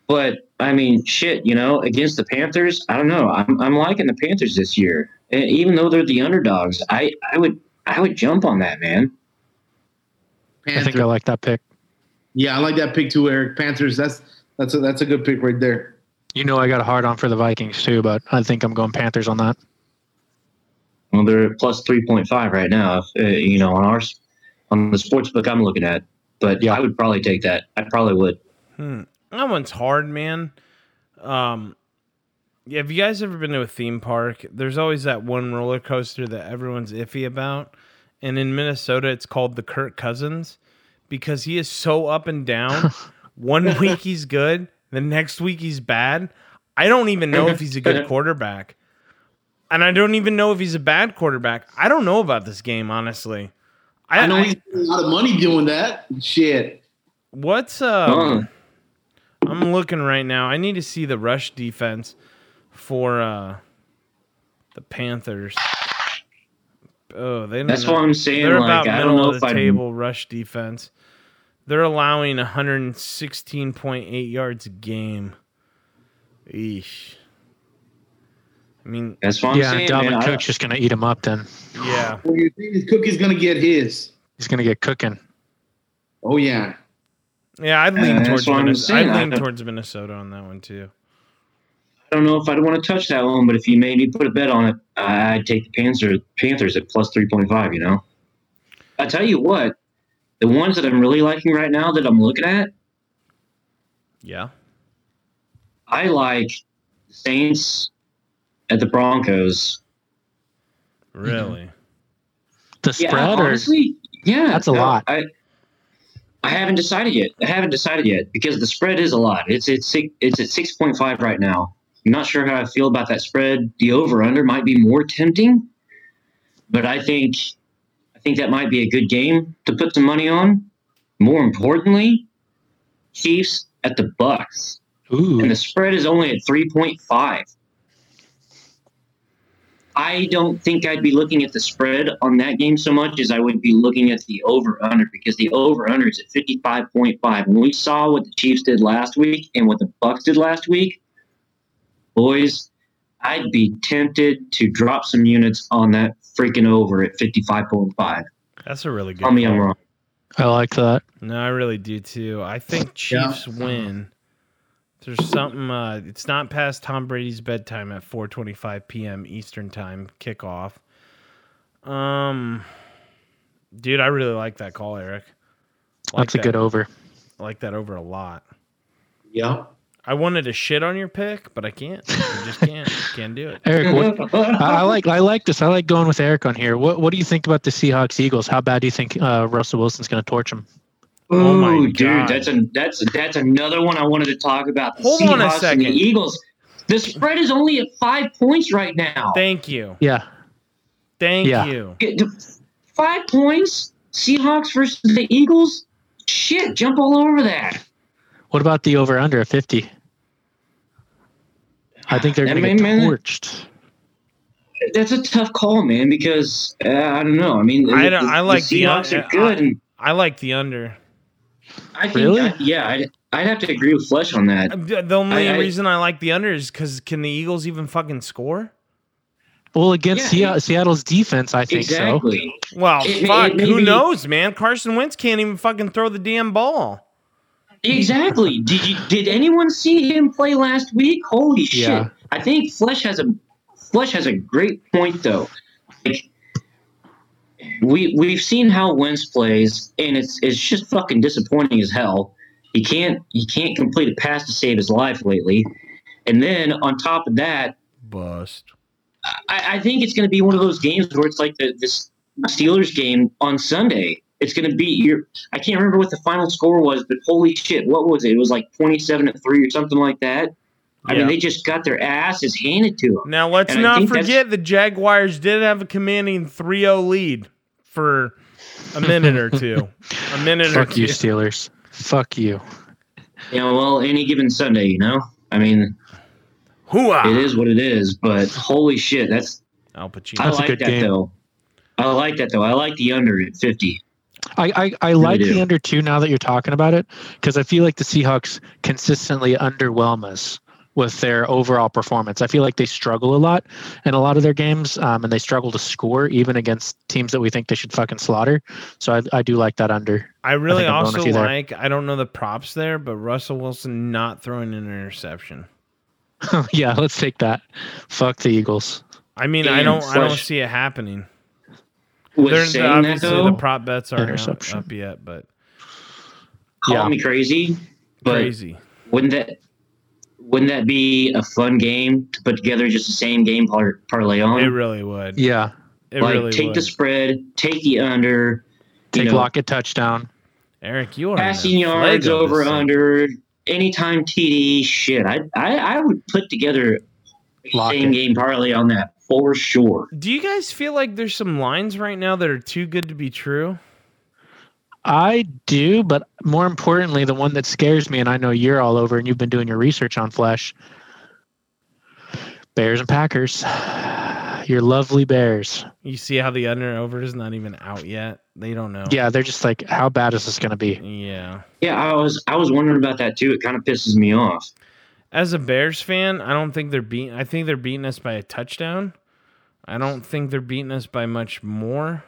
but I mean, shit, you know, against the Panthers, I don't know. I'm, I'm liking the Panthers this year. And even though they're the underdogs, I, I would I would jump on that, man. I think I like that pick. yeah, I like that pick too, Eric. Panthers. That's that's a that's a good pick right there. You know, I got a hard on for the Vikings too, but I think I'm going Panthers on that. Well, they're at plus three point five right now. Uh, you know, on ours, on the sports book I'm looking at. But Yeah. I would probably take that. I probably would. Hmm. That one's hard, man. Um, yeah, have you guys ever been to a theme park? There's always that one roller coaster that everyone's iffy about. And in Minnesota, it's called the Kirk Cousins because he is so up and down. one week he's good, the next week he's bad. I don't even know if he's a good quarterback. And I don't even know if he's a bad quarterback. I don't know about this game, honestly. I, I know I- he's making a lot of money doing that. Shit. What's um? Uh. I'm looking right now. I need to see the rush defense for uh the Panthers. Oh, they don't That's know. what I'm saying. They're like about I don't middle know of if the I table rush defense. They're allowing 116.8 yards a game. Eesh. I mean, That's what I'm yeah, saying. Dalvin man. I- Cook's just going to eat him up. Then yeah. Well, you're saying is Cookie's gonna get his. he's going to get cooking. Oh yeah. Yeah, I'd lean Uh, towards that's what I'm Minnesota. saying. I'd lean don't- towards Minnesota on that one too. I don't know if I'd want to touch that one, but if you made me put a bet on it, I'd take the Panthers Panthers at plus three point five. You know, I tell you what, the ones that I'm really liking right now that I'm looking at, Yeah. I like Saints at the Broncos. Really. The Yeah, spread or honestly, yeah, That's a lot. I I haven't decided yet. I haven't decided yet because the spread is a lot. It's it's it's at six point five right now. I'm not sure how I feel about that spread. The over under might be more tempting, but I think I think that might be a good game to put some money on. More importantly, Chiefs at the Bucks, ooh, and the spread is only at three point five. I don't think I'd be looking at the spread on that game so much as I would be looking at the over under because the over under is at 55.5. When we saw what the Chiefs did last week and what the Bucks did last week, boys, I'd be tempted to drop some units on that freaking over at 55.5. That's a really good. Tell me I'm wrong. I like that. No, I really do too. I think Chiefs win. There's something. Uh, it's not past Tom Brady's bedtime at 4:25 p.m. Eastern time kickoff. Um, dude, I really like that call, Eric. Like That's a that- good over. I like that over a lot. Yeah. I wanted to shit on your pick, but I can't. I just can't. can't do it. Eric, what, I, I like I like this. I like going with Eric on here. What what do you think about the Seahawks Eagles? How bad do you think uh, Russell Wilson's going to torch them? Oh my dude, God. that's a that's that's another one I wanted to talk about. The Hold on a Seahawks and second. The Eagles. The spread is only at five points right now. Thank you. Yeah, Thank Yeah. you. Five points. Seahawks versus the Eagles. Shit, jump all over that. What about the over under at 50? I think they're I going to mean, get torched. That's a tough call, man. Because uh, I don't know. I mean, I don't- the, I like the- Seahawks uh, are good, and I like the under. I think, Really? I- yeah, I'd, I'd have to agree with Flesh on that. The the only I- I- reason I like the under is because can the Eagles even fucking score? Well, against Yeah, Sea- Seattle's defense, I think so. Well, It fuck. it may who be- knows, man? Carson Wentz can't even fucking throw the damn ball. Exactly. Did you did anyone see him play last week? Holy shit! I think Flesh has a Flesh has a great point though. We we've seen how Wentz plays, and it's it's just fucking disappointing as hell. He can't he can't complete a pass to save his life lately, and then on top of that, Bust. I, I think it's going to be one of those games where it's like the this Steelers game on Sunday. It's going to be your. I can't remember what the final score was, but holy shit, what was it? It was like twenty-seven to three or something like that. I Yeah. mean, they just got their asses handed to them. Now let's And not forget the Jaguars did have a commanding 3-0 lead for a minute or two. A minute or Fuck two. you, Steelers. Fuck you. Yeah, well, any given Sunday, you know. I mean, Hooah! it is what it is. But holy shit, that's Al Pacino. I That's a like good that game. though. I like that though. I like the under at fifty. I, I, I like do. the under two now that you're talking about it because I feel like the Seahawks consistently underwhelm us with their overall performance. I feel like they struggle a lot in a lot of their games um, and they struggle to score even against teams that we think they should fucking slaughter. So I, I do like that under. I really I'm also with there. like, I don't know the props there, but Russell Wilson not throwing an interception. yeah, let's take that. Fuck the Eagles. I mean, I don't I don't see it happening. With They're, obviously though, the prop bets aren't out, Interception. up yet, but call Yeah. me crazy, but crazy. wouldn't that wouldn't that be a fun game to put together just the same game par- parlay on? It really would. Yeah. It like really take would. the spread, take the under, Take you know, Lockett touchdown. Eric, you are passing a yards over under, anytime TD. Shit, I I, I would put together Lock same it. game parlay on that for sure. Do you guys feel like there's some lines right now that are too good to be true? I do, but more importantly, the one that scares me, and I know you're all over and you've been doing your research on Flesh Bears and Packers. Your lovely Bears. You see how the under and over is not even out yet. They don't know. Yeah, they're just like, how bad is this going to be? Yeah. Yeah, I was I was wondering about that too. It kind of pisses me off. As a Bears fan, I don't think they're beating. I think they're beating us by a touchdown. I don't think they're beating us by much more.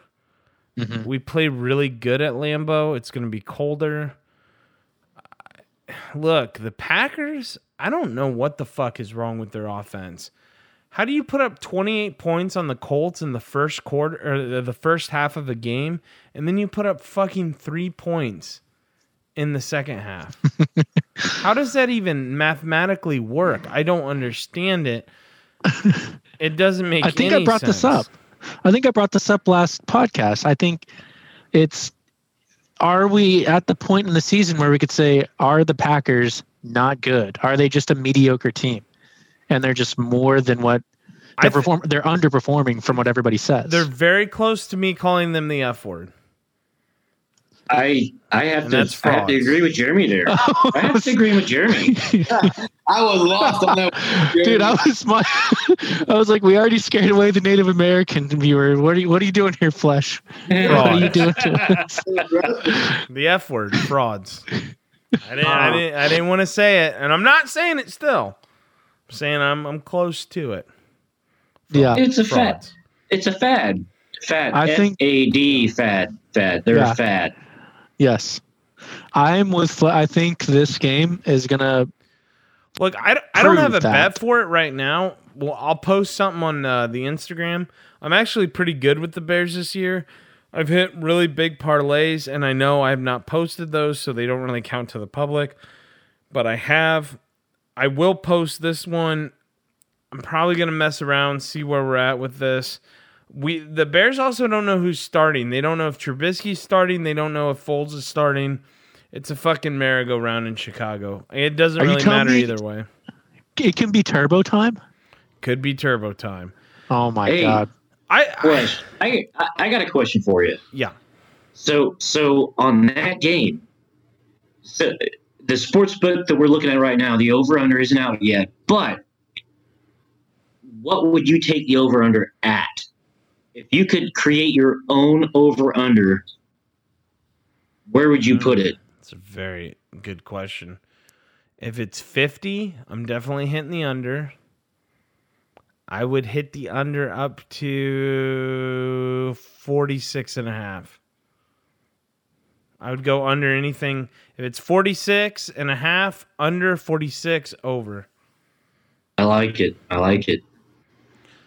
Mhm. We play really good at Lambeau. It's going to be colder. Look, the Packers, I don't know what the fuck is wrong with their offense. How do you put up 28 points on the Colts in the first quarter or the first half of a game and then you put up fucking 3 points in the second half? How does that even mathematically work? I don't understand it. It doesn't make I think I brought this up. I think I brought this up last podcast. I think it's are we at the point in the season where we could say are the Packers not good? Are they just a mediocre team? And they're just more than what they're thi- perform they're underperforming from what everybody says. They're very close to me calling them the F word. I I have And to that's I have to agree with Jeremy there. I have to agree with Jeremy. I was lost on that. Dude, I was my, I was like, we already scared away the Native American viewer. What are you, what are you doing here, Flesh? What are you doing to us? The F word, frauds. I didn't, I didn't, I didn't want to say it, and I'm not saying it still. I'm saying I'm, I'm close to it. Yeah, It's a fad. It's a fad. Fad. I think- A D fad. Fad. They're Yeah. a fad. Yes. I'm with. I think this game is gonna. Look, I, don't- I don't have a that. bet for it right now. Well, I'll post something on uh, the Instagram. I'm actually pretty good with the Bears this year. I've hit really big parlays, and I know I have not posted those, so they don't really count to the public. But I have. I will post this one. I'm probably gonna mess around, see where we're at with this. We the Bears also don't know who's starting. They don't know if Trubisky's starting. They don't know if Foles is starting. It's a fucking merry-go-round in Chicago. It doesn't Are really matter me- either way. It can be turbo time. Could be turbo time. Oh my Hey. god. I, I I, I I got a question for you. yeah. So so on that game, so the sports book that we're looking at right now, the over under isn't out yet, but what would you take the over under at? If you could create your own over under, where would you hmm. put it? It's a very good question. If it's 50, I'm definitely hitting the under. I would hit the under up to 46 and a half. I would go under anything. If it's 46 and a half, under 46, over. I like it. I like it.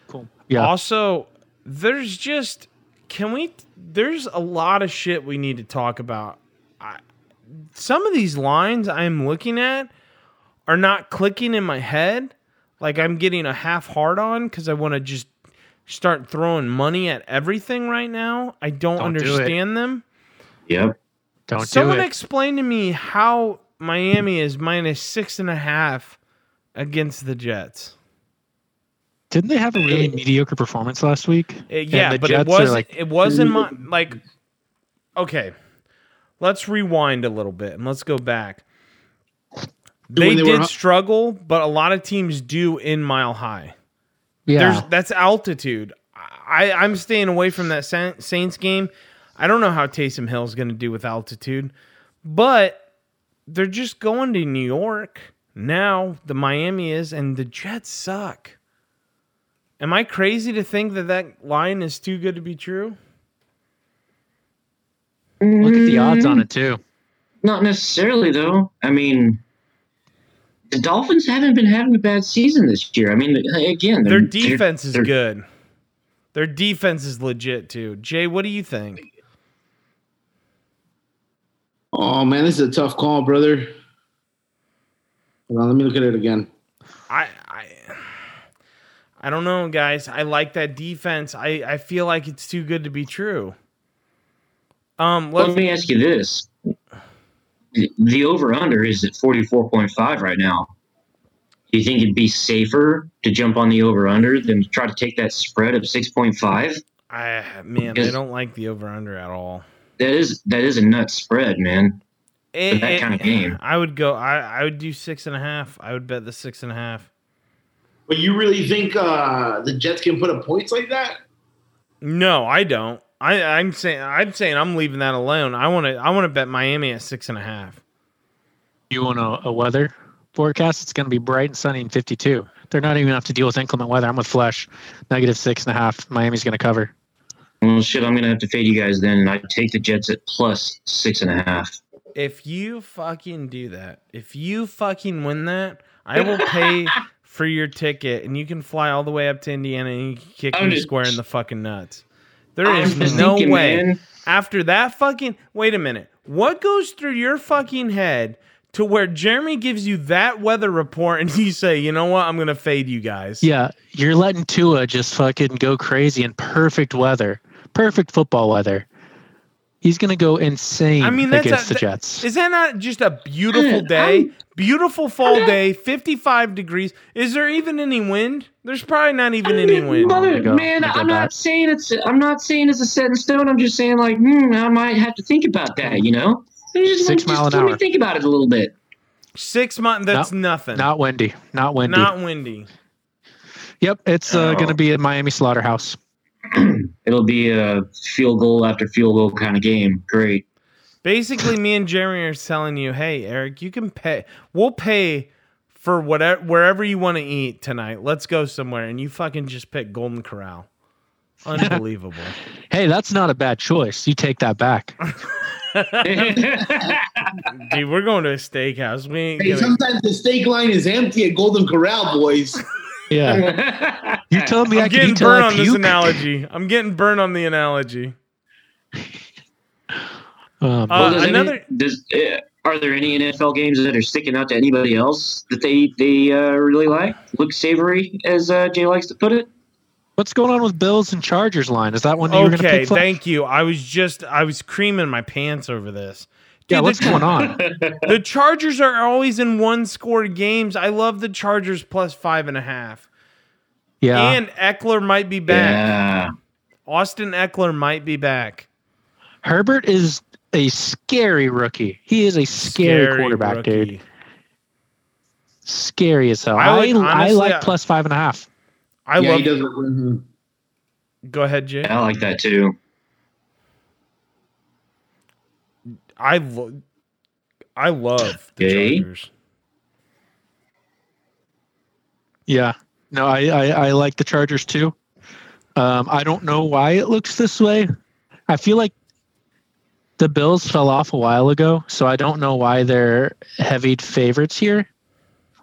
Cool. Yeah. Also, there's just can we there's a lot of shit we need to talk about. I, some of these lines I'm looking at are not clicking in my head. Like I'm getting a half hard on cuz I want to just start throwing money at everything right now. I don't, Don't do understand them. Yep. Don't Someone do it. explain to me how Miami is minus six and a half against the Jets. Didn't they have a really mediocre performance last week? Uh, And yeah, but Jets it was like, it wasn't my like. Okay, let's rewind a little bit and let's go back. They, they did hu- struggle, but a lot of teams do in Mile High. Yeah. There's that's altitude. I I'm staying away from that Saints game. I don't know how Taysom Hill is going to do with altitude, but they're just going to New York now. The Miami is, and the Jets suck. Am I crazy to think that that line is too good to be true? Look at the odds on it too. Not necessarily, though. I mean, the Dolphins haven't been having a bad season this year. I mean, again, Their they're- defense they're- is they're- good. Their defense is legit too. Jay, what do you think? Oh man, this is a tough call, brother. Hold on, let me look at it again. I don't know, guys. I like that defense. I I feel like it's too good to be true. Um, Let me ask you this: the, the over/under is at forty-four point five right now. Do you think it'd be safer to jump on the over/under than to try to take that spread of six point five? I man, I don't like the over under at all. That is that is a nut spread, man. Eh, that eh, kind of game. I would go. I I would do six and a half. I would bet the six and a half. But you really think uh, the Jets can put up points like that? No, I don't. I I'm saying I'm saying I'm leaving that alone. I want to I want to bet Miami at six and a half. You want a, a weather forecast? It's going to be bright and sunny and 52. They're not even going to have to deal with inclement weather. I'm with Flesh. Negative six and a half. Miami's going to cover. Well, shit, I'm gonna have to fade you guys then, and I take the Jets at plus six and a half. If you fucking do that, if you fucking win that, I will pay for your ticket and you can fly all the way up to Indiana and you can kick I'm me just- square in the fucking nuts. There I'm is no thinking, way. man. After that fucking wait a minute. What goes through your fucking head to where Jeremy gives you that weather report and you say, you know what, I'm gonna fade you guys. Yeah, you're letting Tua just fucking go crazy in perfect weather, perfect football weather. He's going to go insane I mean, that's against a- the Jets. Is that not just a beautiful day? I'm- Beautiful fall day, 55 degrees. Is there even any wind? There's probably not even any wind. Mother, go. man, Look I'm that. not saying it's. I'm not saying it's a set in stone. I'm just saying like, hmm, I might have to think about that. You know, just, Six just mile an let me think about it a little bit. Six months, that's nothing. Not windy. Not windy. Not windy. Yep, it's uh, Oh. going to be at Miami Slaughterhouse. It'll be a field goal after field goal kind of game. Great. Basically, me and Jeremy are telling you, hey, Eric, you can pay. We'll pay for whatever wherever you want to eat tonight. Let's go somewhere, and you fucking just pick Golden Corral. Unbelievable. Hey, that's not a bad choice. You take that back. Dude, we're going to a steakhouse. We ain't Hey, gonna, sometimes the steak line is empty at Golden Corral, boys. Yeah. You told me I I'm could getting eat till burned I on this analogy. I'm getting burned on the analogy. Um, Uh, does any- does, uh, are there any NFL games that are sticking out to anybody else that they they uh, really like? Look savory, as uh, Jay likes to put it. what's going on with Bills and Chargers line? Is that one you were going to Okay, pick? Flex? thank you. I was just I was creaming my pants over this. Yeah, Dude, what's the, going on? the Chargers are always in one score games. I love the Chargers plus five and a half. Yeah. And Ekeler might be back. Yeah. Austin Ekeler might be back. Herbert is a scary rookie. He is a scary, quarterback, dude. Scary as hell. I I, would- I, like I- plus five and a half. I yeah, love. he does. Go ahead, Jay. I like that too. I lo- I love the Okay. Chargers. Yeah. No, I, I, I like the Chargers too. Um, I don't know why it looks this way. I feel like the Bills fell off a while ago, so I don't know why they're heavy favorites here.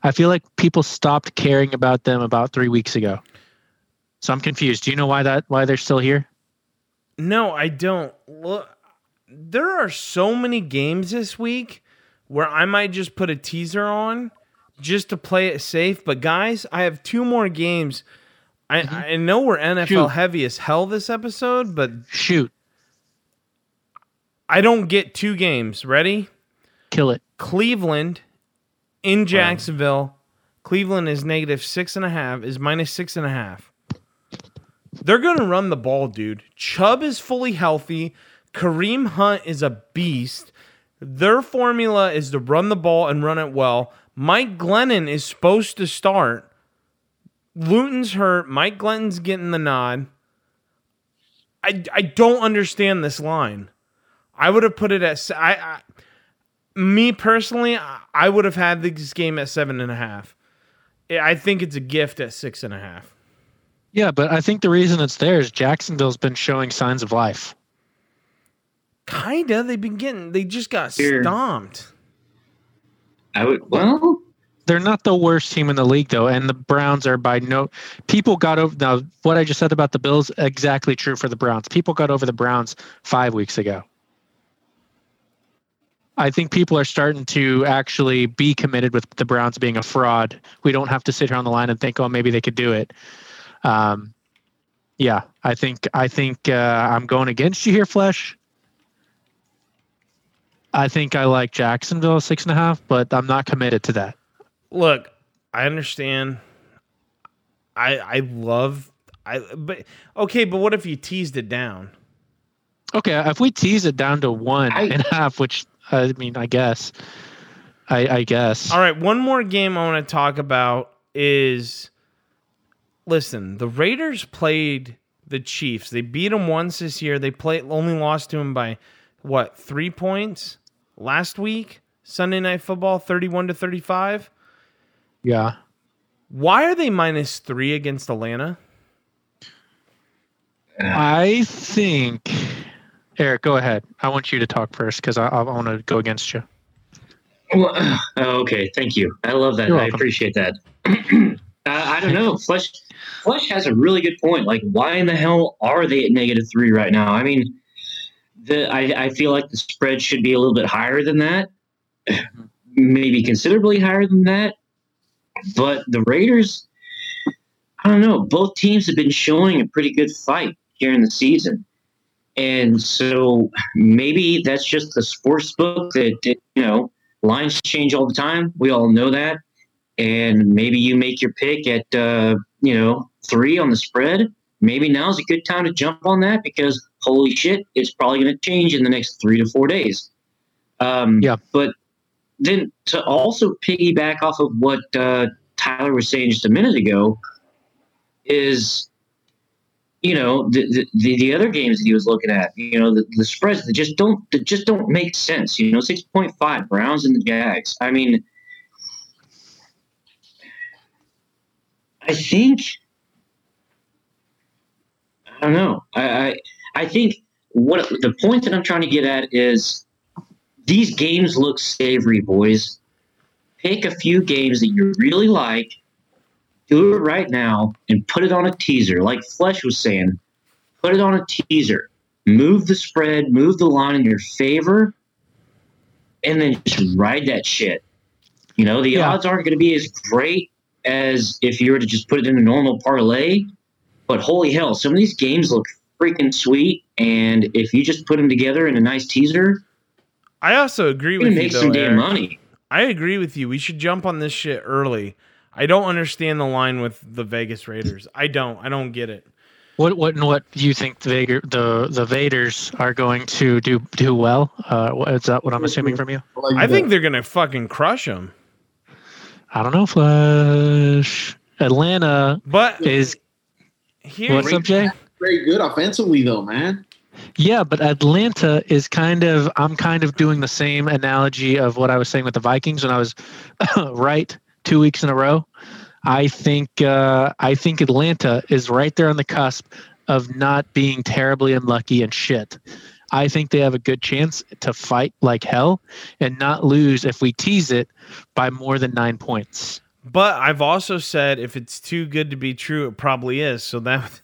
I feel like people stopped caring about them about three weeks ago. So I'm confused. Do you know why that why they're still here? No, I don't. Look, there are so many games this week where I might just put a teaser on just to play it safe. But guys, I have two more games. I, mm-hmm. I know we're NFL Shoot. heavy as hell this episode, but Shoot, I don't get two games. Ready? kill it. Cleveland in Jacksonville. Cleveland is negative six and a half, is minus six and a half. They're going to run the ball, dude. Chubb is fully healthy. Kareem Hunt is a beast. Their formula is to run the ball and run it well. Mike Glennon is supposed to start. Luton's hurt. Mike Glennon's getting the nod. I, I don't understand this line. I would have put it at I, I me personally, I- would have had this game at seven and a half. I think it's a gift at six and a half. Yeah, but I think the reason it's there is Jacksonville's been showing signs of life. Kinda. They've been getting. They just got Here. stomped. I would well, They're not the worst team in the league though, and the Browns are by no people got over now what I just said about the Bills exactly true for the Browns. People got over the Browns 5 weeks ago. I think people are starting to actually be committed with the Browns being a fraud. We don't have to sit here on the line and think, oh, maybe they could do it. Um, yeah, I think I think uh, I'm going against you here, Flesh. I think I like Jacksonville six and a half, but I'm not committed to that. Look, I understand. I I love. I but okay, but what if you teased it down? Okay, if we tease it down to one I- and a half, which I mean, I guess, I, I guess. All right, one more game I want to talk about is listen, the Raiders played the Chiefs. They beat them once this year. They play only lost to them by what, 3 points last week? Sunday night football 31 to 35. Yeah. Why are they minus 3 against Atlanta? I think, Eric, go ahead. I want you to talk first because I, I want to go against you. well oh, okay. Thank you. I love that. I appreciate that. uh, I don't know. Flush, Flesh has a really good point. Like, why in the hell are they at negative three right now? I mean, the I, I feel like the spread should be a little bit higher than that, maybe considerably higher than that. But the Raiders, I don't know. Both teams have been showing a pretty good fight here in the season. And so maybe that's just the sports book that, that, you know, lines change all the time. We all know that. And maybe you make your pick at, uh, you know, three on the spread. Maybe now's a good time to jump on that because holy shit, it's probably going to change in the next three to four days. Um, Yeah. But then to also piggyback off of what uh, Tyler was saying just a minute ago is you know the, the the the other games that he was looking at you know the, the spreads that just don't that just don't make sense you know 6.5 browns and the jags i mean i think i don't know i i, I think what the point that i'm trying to get at is these games look savory boys pick a few games that you really like do it right now and put it on a teaser. Like Flesh was saying, put it on a teaser. Move the spread, move the line in your favor, and then just ride that shit. You know, the Yeah. odds aren't going to be as great as if you were to just put it in a normal parlay. But holy hell, some of these games look freaking sweet. And if you just put them together in a nice teaser, I also agree with you make though, some damn money. I agree with you. We should jump on this shit early. I don't understand the line with the Vegas Raiders. I don't. I don't get it. What what and what do you think the Vader, the the Vaders are going to do do well? Uh, what- is that what I'm assuming from you? I think they're gonna fucking crush them. I don't know, Flash. Atlanta But is here's what's up, Jay? Very good offensively, though, man. Yeah, but Atlanta is kind of I'm kind of doing the same analogy of what I was saying with the Vikings when I was right two weeks in a row. I think uh, I think Atlanta is right there on the cusp of not being terribly unlucky and shit. I think they have a good chance to fight like hell and not lose if we tease it by more than nine points. But I've also said if it's too good to be true, it probably is. So that,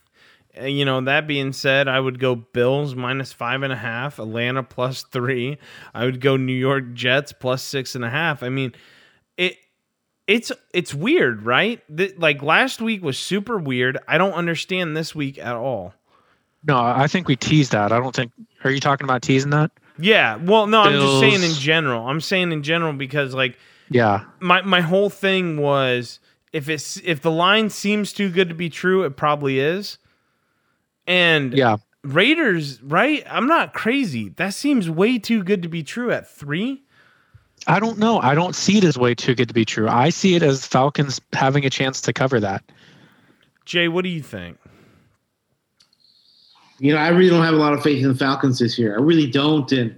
Uh, you know, that being said, I would go Bills minus five and a half, Atlanta plus three. I would go New York Jets plus six and a half. I mean, it it's it's weird, right? Th- like last week was super weird. I don't understand this week at all. No, I think we teased that. I don't think. Are you talking about teasing that? Yeah, well, no, I'm just saying in general. I'm saying in general because like Yeah. my my whole thing was if it's if the line seems too good to be true, it probably is. And Yeah. Raiders, right? I'm not crazy. That seems way too good to be true at three. I don't know. I don't see it as way too good to be true. I see it as Falcons having a chance to cover that. Jay, what do you think? You know, I really don't have a lot of faith in the Falcons this year. I really don't. And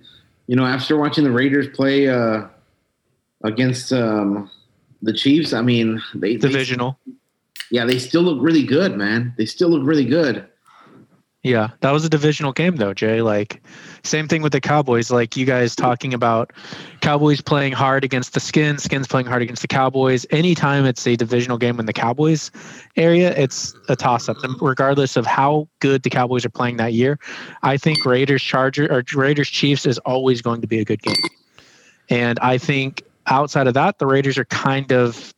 you know, after watching the Raiders play uh, against um, the Chiefs, I mean, they, they Divisional. yeah, they still look really good, man. They still look really good. Yeah, that was a divisional game though, Jay. Like same thing with the Cowboys. Like you guys talking about Cowboys playing hard against the Skins, Skins playing hard against the Cowboys. Anytime it's a divisional game in the Cowboys area, it's a toss up. Regardless of how good the Cowboys are playing that year, I think Raiders Charger or Raiders Chiefs is always going to be a good game. And I think outside of that, the Raiders are kind of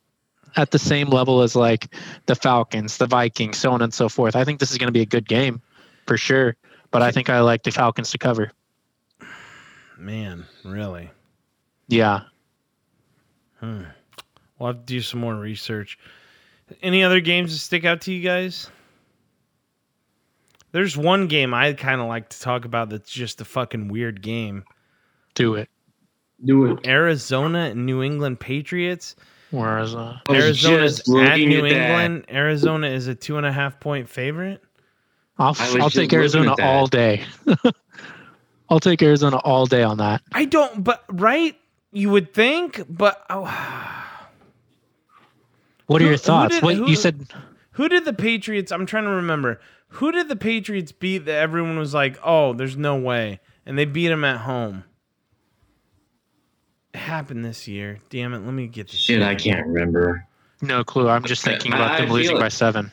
at the same level as like the Falcons, the Vikings, so on and so forth. I think this is going to be a good game for sure. But I think I like the Falcons to cover. Man, really? Yeah. Hmm. We'll have to do some more research. Any other games that stick out to you guys? There's one game I kind of like to talk about that's just a fucking weird game. Do it. Do it. Arizona and New England Patriots. Whereas uh, I was Arizona's at New at that. England. Arizona is a two and a half point favorite. I'll I was I'll take Arizona all day. I'll take Arizona all day on that. I don't, but right? You would think, but oh, What are Who- your thoughts? did- what who- you said? who did the Patriots? I'm trying to remember. Who did the Patriots beat that everyone was like, oh, there's no way? And they beat them at home. It happened this year. Damn it. Let me get this Shit, I can't remember. No clue. I'm just thinking about I- I them losing feel- by seven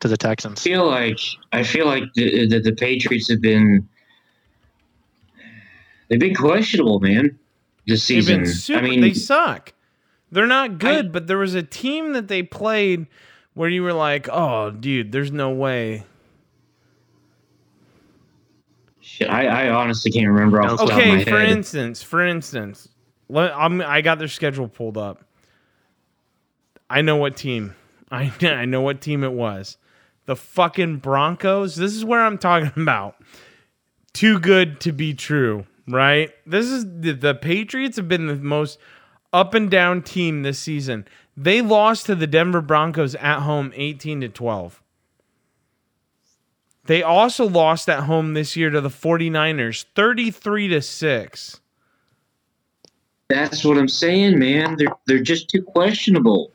to the Texans. I feel like I feel like the, the, the Patriots have been they've been questionable, man. This They've season. been super. I mean, they suck. They're not good, but there was a team that they played where you were like, "Oh, dude, there's no way." shit, I, I honestly can't remember off the top of my head. Okay, for instance, for instance, let, I'm, I got their schedule pulled up. I know what team. I I know what team it was. The fucking Broncos. This is where I'm talking about. Too good to be true, right? This is the, the Patriots have been the most up and down team this season. They lost to the Denver Broncos at home 18 to 12. They also lost at home this year to the 49ers 33 to 6. That's what I'm saying, man. They're they're just too questionable.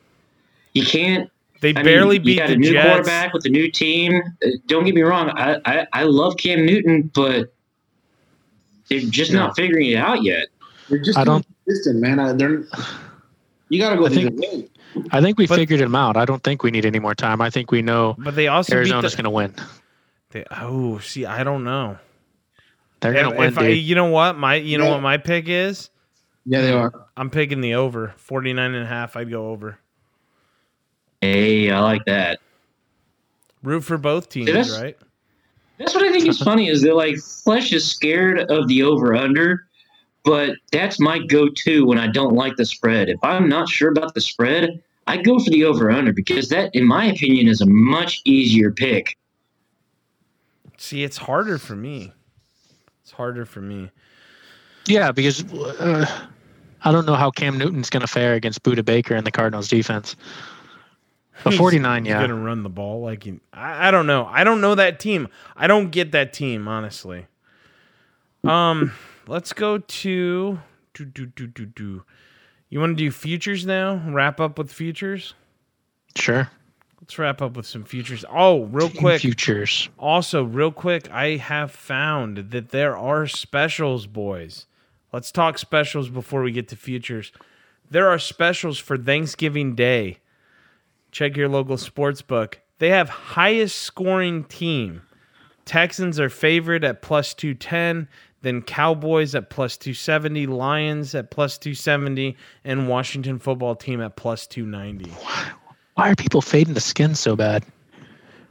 You can't. They I barely mean, beat you got the a new Jets. quarterback with a new team. Uh, Don't get me wrong. I, I I love Cam Newton, but they're just Yeah. not figuring it out yet. They're just I don't- consistent, man. Uh, they're you got to go I through think- the game. I think we But- figured him out. I don't think we need any more time. I think we know But they also Arizona's beat going to win. they, Oh, see, I don't know. They're If, going to win, if I, you know what? My you know what my pick is? Yeah, they are. I'm picking the over. 49 and a half, I'd go over. Hey, I like that. Root for both teams, Yes. right? That's what I think is funny is that like Flesh is scared of the over under, but that's my go to when I don't like the spread. If I'm not sure about the spread, I go for the over under because that, in my opinion, is a much easier pick. See, it's harder for me. It's harder for me. Yeah, because uh, I don't know how Cam Newton's going to fare against Budda Baker and the Cardinals defense. But He's- 49, he's yeah. gonna run the ball like he, I, I don't know. I don't know that team. I don't get that team honestly. Um, let's go to do do do do do. You want to do futures now? Wrap up with futures. Sure. Let's wrap up with some futures. Oh, real quick. Futures. Also, real quick, I have found that there are specials, boys. Let's talk specials before we get to futures. There are specials for Thanksgiving Day. Check your local sports book. They have highest scoring team. Texans are favored at plus 210. then Cowboys at plus 270, Lions at plus 270, and Washington football team at plus 290. Why are people fading the skins so bad?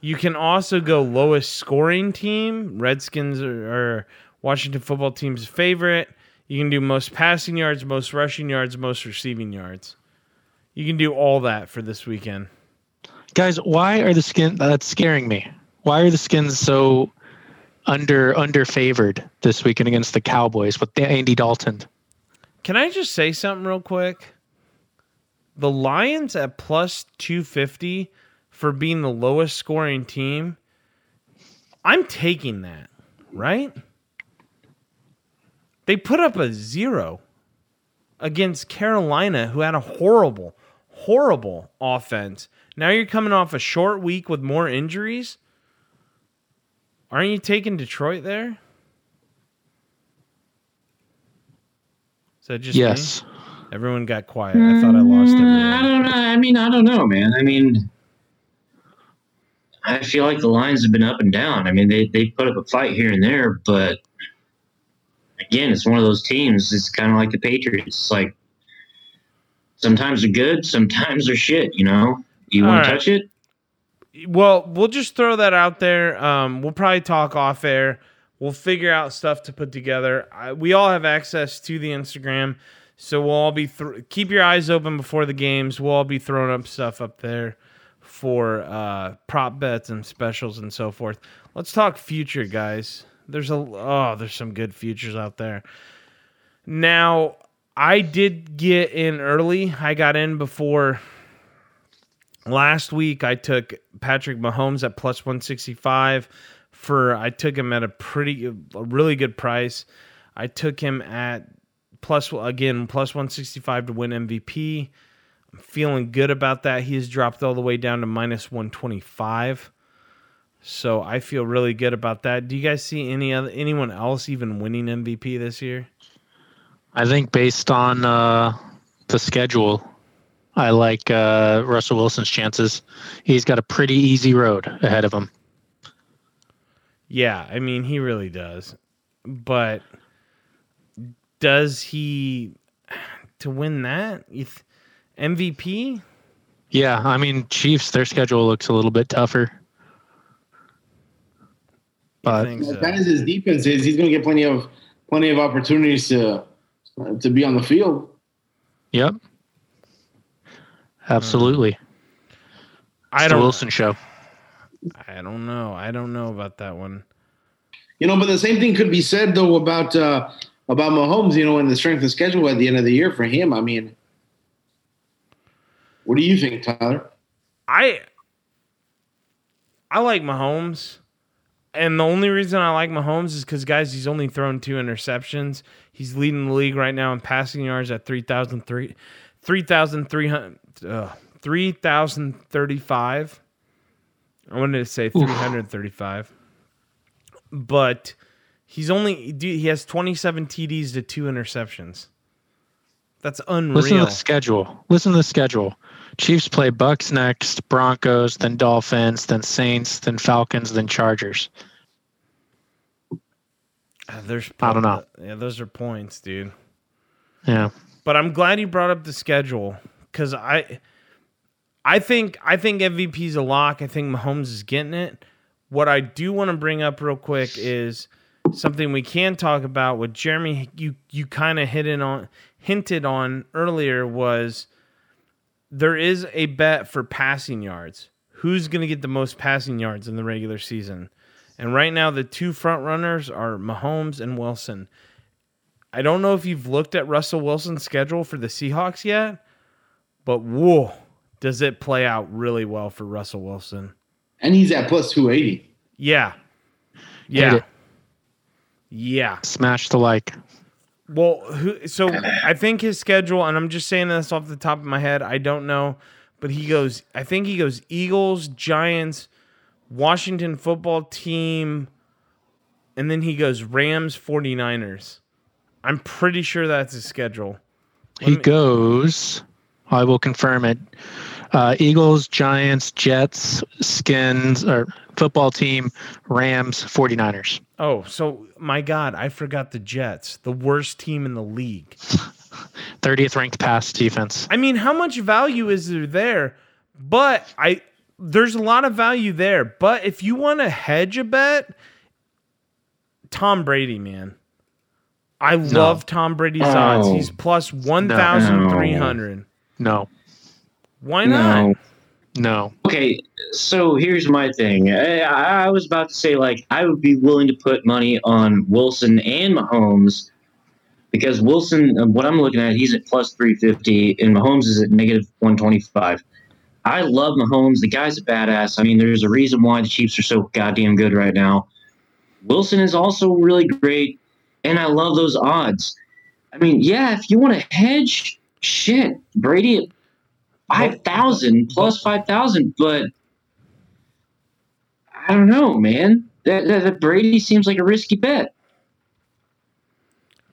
You can also go lowest scoring team. Redskins are Washington football team's favorite. You can do most passing yards, most rushing yards, most receiving yards. You can do all that for this weekend. Guys, why are the skins that's scaring me? Why are the skins so under under favored this weekend against the Cowboys with Andy Dalton? Can I just say something real quick? The Lions at plus 250 for being the lowest scoring team. I'm taking that, right? They put up a zero against Carolina, who had a horrible, horrible offense. Now you're coming off a short week with more injuries. Aren't you taking Detroit there? Is that just me? Yes. Everyone got quiet. I thought I lost Mm, I everyone. don't know. I mean, I don't know, man. I mean, I feel like the Lions have been up and down. I mean, they they put up a fight here and there, but again, it's one of those teams. It's kind of like the Patriots. It's like sometimes they're good, sometimes they're shit. You know, you want right. to touch it? Well, we'll just throw that out there. Um, we'll probably talk off air. We'll figure out stuff to put together. I, we all have access to the Instagram, so we'll all be thr keep your eyes open before the games. We'll all be throwing up stuff up there for uh, prop bets and specials and so forth. Let's talk future, guys. There's a oh, there's some good futures out there. Now, I did get in early. I got in before last week I took Patrick Mahomes at plus 165 for I took him at a pretty a really good price. I took him at plus again plus 165 to win MVP. I'm feeling good about that. He has dropped all the way down to minus 125. So I feel really good about that. Do you guys see any other anyone else even winning MVP this year? I think based on uh, the schedule, I like uh, Russell Wilson's chances. He's got a pretty easy road ahead of him. Yeah, I mean he really does. But does he to win that? You MVP? Yeah, I mean Chiefs. Their schedule looks a little bit tougher. You But- think so? That is his defense is. He's going to get plenty of plenty of opportunities to to be on the field. Yep, absolutely. I It's the don't. Wilson show. I don't know. I don't know about that one. You know, but the same thing could be said though about uh, about Mahomes. You know, and the strength of schedule at the end of the year for him. I mean, what do you think, Tyler? I I like Mahomes. And the only reason I like Mahomes is because, guys, he's only thrown two interceptions. He's leading the league right now in passing yards at 3,003 3,300 uh, 3,035. I wanted to say 335. But he's only, he has 27 TDs to two interceptions. That's unreal. Listen to the schedule. Listen to the schedule. Chiefs play Bucks next, Broncos, then Dolphins, then Saints, then Falcons, then Chargers. Uh, There's I don't know. Yeah, those are points, dude. Yeah. But I'm glad you brought up the schedule because I, I think I think MVP's a lock. I think Mahomes is getting it. What I do want to bring up real quick is something we can talk about. What Jeremy you you kind of hit in on hinted on earlier was there is a bet for passing yards. Who's going to get the most passing yards in the regular season? And right now, the two front runners are Mahomes and Wilson. I don't know if you've looked at Russell Wilson's schedule for the Seahawks yet, but whoa, does it play out really well for Russell Wilson? And he's at plus two eighty. Yeah. Yeah. Yeah. Smash the like. Well, who, so I think his schedule, and I'm just saying this off the top of my head, I don't know, but he goes, I think he goes Eagles, Giants, Washington football team, and then he goes Rams, 49ers. I'm pretty sure that's his schedule. He me- goes. I will confirm it. Uh, Eagles, Giants, Jets, Skins, or football team, Rams, 49ers. Oh, so my God, I forgot the Jets, the worst team in the league. 30th ranked pass defense. I mean, how much value is there there? But I there's a lot of value there. But if you want to hedge a bet, Tom Brady, man. I love Tom Brady's odds. Oh. He's plus 1,300. No, Why not? No. No. Okay, so here's my thing. I, I was about to say, like, I would be willing to put money on Wilson and Mahomes because Wilson, uh, what I'm looking at, he's at plus 350, and Mahomes is at negative 125. I love Mahomes. The guy's a badass. I mean, there's a reason why the Chiefs are so goddamn good right now. Wilson is also really great, and I love those odds. I mean, yeah, if you want to hedge, shit, Brady at five thousand plus five thousand, but I don't know, man. That, that, that Brady seems like a risky bet.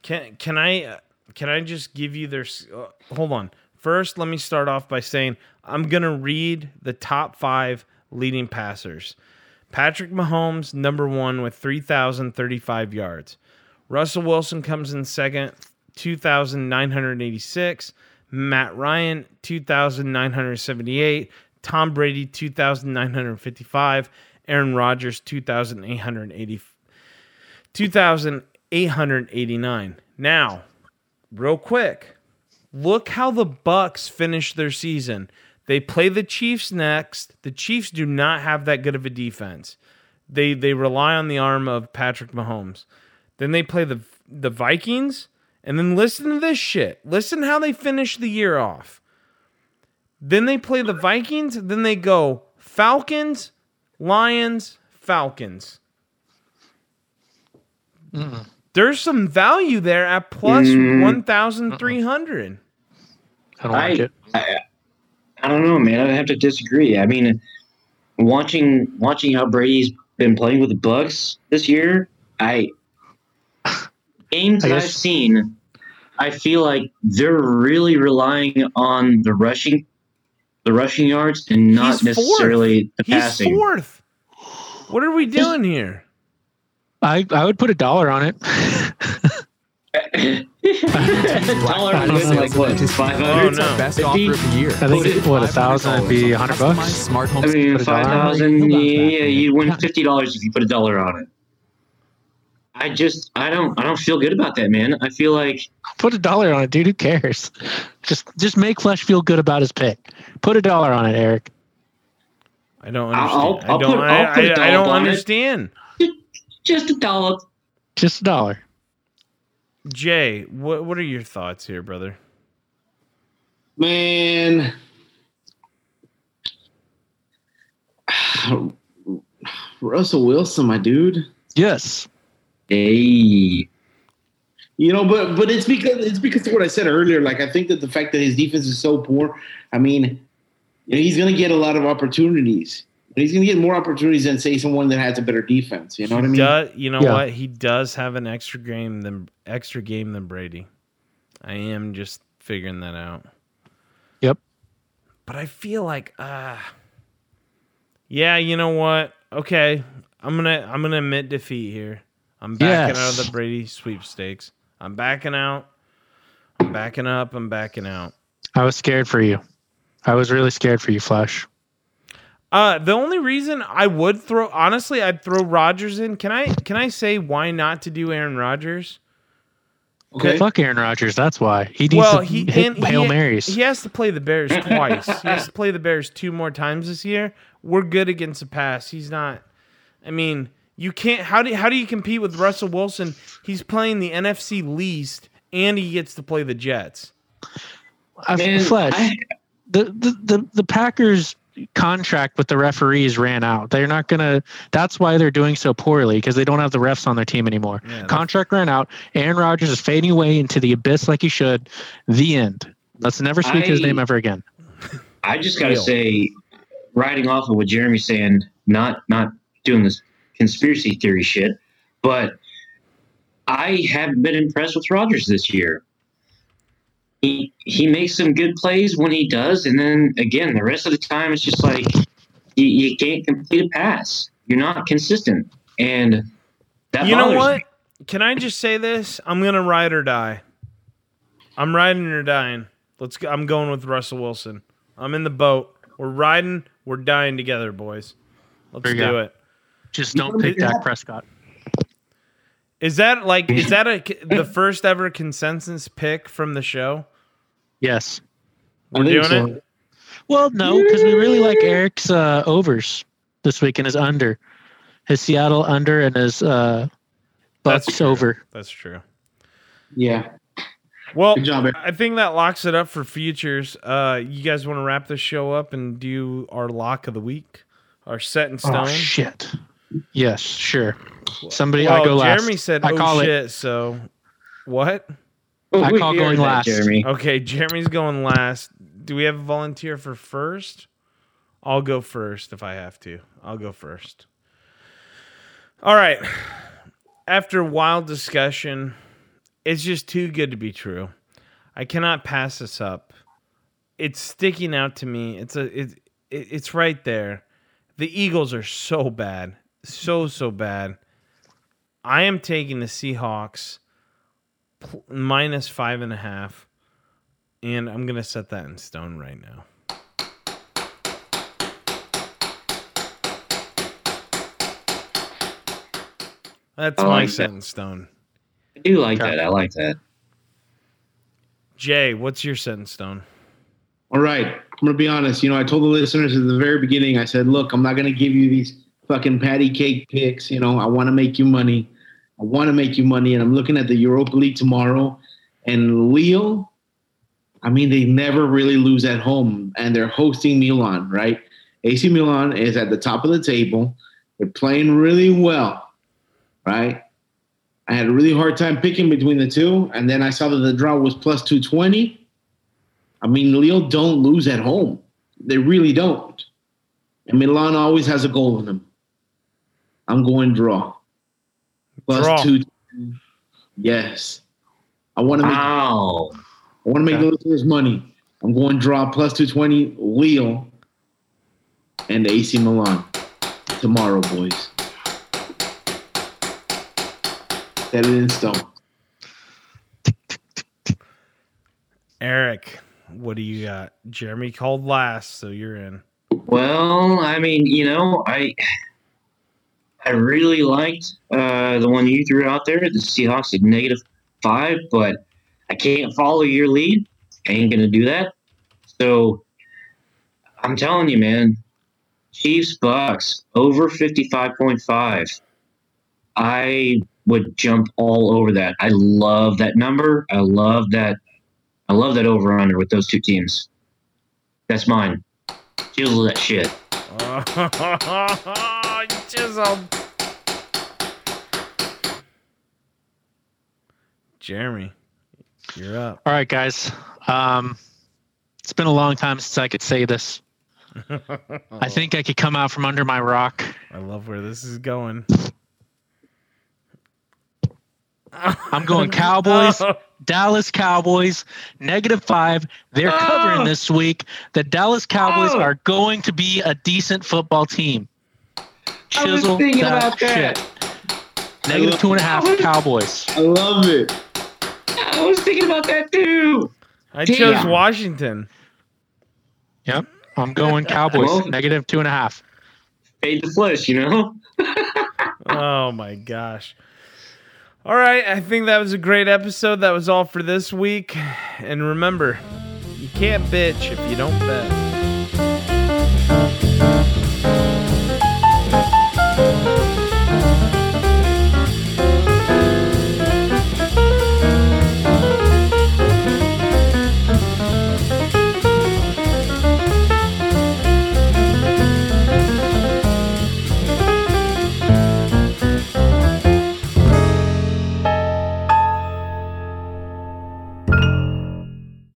Can can I uh, can I just give you their uh, hold on. First, let me start off by saying I'm going to read the top 5 leading passers. Patrick Mahomes number 1 with 3035 yards. Russell Wilson comes in second, 2986. Matt Ryan 2978. Tom Brady 2955. Aaron Rodgers 2880 2889. Now, real quick, look how the Bucks finish their season. They play the Chiefs next. The Chiefs do not have that good of a defense. They they rely on the arm of Patrick Mahomes. Then they play the the Vikings, and then listen to this shit. Listen how they finish the year off. Then they play the Vikings, then they go Falcons, Lions, Falcons. There's some value there at plus Mm. 1,300. I don't like I, it. I, I don't know, man. I have to disagree. I mean, watching watching how Brady's been playing with the Bucks this year, I games I that I've guess- seen, I feel like they're really relying on the rushing, the rushing yards, and not He's fourth. necessarily the He's passing. fourth. What are we doing here? I, I would put a dollar on it. Dollar I don't would know. like what five Oh, hundred. It's our no. best If offer he- of the year. I think it- what, a thousand would be a hundred bucks? Smart home I mean, Put a dollar on it? thousand. He'll bounce Yeah, you win fifty dollars if you put a dollar on it. I just, I don't, I don't feel good about that, man. I feel like Put a dollar on it, dude. Who cares? Just just make Flesh feel good about his pick. Put a dollar on it, Eric. I don't I'll- understand. I'll I don't on it. understand. just a dollar. Just a dollar. Jay, what what are your thoughts here, brother? Man. Russell Wilson, my dude. Yes. Hey, You know, but but it's because it's because of what I said earlier. Like I think that the fact that his defense is so poor, I mean, you know, he's going to get a lot of opportunities. He's going to get more opportunities than say someone that has a better defense. You know what I mean? does, you know Yeah. what? He does have an extra game than extra game than Brady. I am just figuring that out. Yep. But I feel like uh Yeah, you know what? Okay. I'm gonna I'm gonna admit defeat here. I'm backing out of the Brady sweepstakes. I'm backing out. I'm backing up. I'm backing out. I was scared for you. I was really scared for you, Flash. Uh, the only reason I would throw, honestly, I'd throw Rodgers in. Can I? Can I say why not to do Aaron Rodgers? Okay. Fuck Aaron Rodgers. That's why he needs Well, to he hit hail he, marys. He has to play the Bears twice. he has to play the Bears two more times this year. We're good against the pass. He's not. I mean, you can't. How do how do you compete with Russell Wilson? He's playing the NFC least, and he gets to play the Jets. Uh, man, Flash. I- the, the the the Packers contract with the referees ran out. They're not gonna. That's why they're doing so poorly because they don't have the refs on their team anymore. Yeah, contract ran out. Aaron Rodgers is fading away into the abyss like he should. The end. Let's never speak his name ever again. I just gotta say, riding off of what Jeremy's saying, not not doing this conspiracy theory shit, but I haven't been impressed with Rodgers this year. he he makes some good plays when he does, and then again, the rest of the time it's just like you, you can't complete a pass. You're not consistent, and that you know what? me. Can I just say this? I'm gonna ride or die. I'm riding or dying. Let's go. I'm going with Russell Wilson. I'm in the boat. We're riding. We're dying together, boys. Let's do go. it. Just don't pick Dak Prescott. Is that like is that a the first ever consensus pick from the show? Yes. We're doing so. it. Well, no, because we really like Eric's uh, overs this week and his under, his Seattle under and his uh, That's Bucks true. over. That's true. Yeah. Well, Good job, I think that locks it up for futures. Uh, you guys want to wrap this show up and do our lock of the week, our set in stone? Oh shit. Yes, sure. Somebody, well, I go last. Jeremy said, I "Oh call it. shit!" So, what? Oh, I call going last. Jeremy. Okay, Jeremy's going last. Do we have a volunteer for first? I'll go first if I have to. I'll go first. All right. After wild discussion, it's just too good to be true. I cannot pass this up. It's sticking out to me. It's a it, it it's right there. The Eagles are so bad. So so bad. I am taking the Seahawks pl- minus five and a half, and I'm gonna set that in stone right now. That's I my like set that. in stone. I do like Okay. that. I like that. Jay, what's your set in stone? All right. I'm gonna be honest. You know, I told the listeners at the very beginning. I said, "Look, I'm not gonna give you these fucking patty cake picks. You know, I want to make you money. I want to make you money." And I'm looking at the Europa League tomorrow, and Lille. I mean, they never really lose at home, and they're hosting Milan, right? AC Milan is at the top of the table. They're playing really well, right? I had a really hard time picking between the two, and then I saw that the draw was plus 220. I mean, Lille don't lose at home. They really don't. And Milan always has a goal in them. I'm going draw. Plus Draw. two. Yes. I want to make Wow. I want to make Okay. the listeners money. I'm going draw plus 220 Lille and AC Milan tomorrow, boys. Set it in stone. Eric, what do you got? Jeremy called last, so you're in. Well, I mean, you know, I I really liked uh, the one you threw out there, the Seahawks at negative five, but I can't follow your lead. I ain't gonna do that. So I'm telling you, man, Chiefs Bucks over fifty five point five. I would jump all over that. I love that number. I love that. I love that over under with those two teams. That's mine. Chisel that shit. you chiseled. Jeremy, you're up. All right, guys. Um, it's been a long time since I could say this. I think I could come out from under my rock. I love where this is going. I'm going Cowboys, Dallas Cowboys, negative five. They're covering Oh. this week. The Dallas Cowboys Oh. are going to be a decent football team. I was Chisel thinking that about that. shit. Negative two and a half Cowboys. I love it. I was thinking about that too. I Damn. chose Washington. Yep. I'm going Cowboys, Well- negative two and a half. Fade the flesh, you know. Oh my gosh. All right, I think that was a great episode. That was all for this week. And remember, you can't bitch if you don't bet.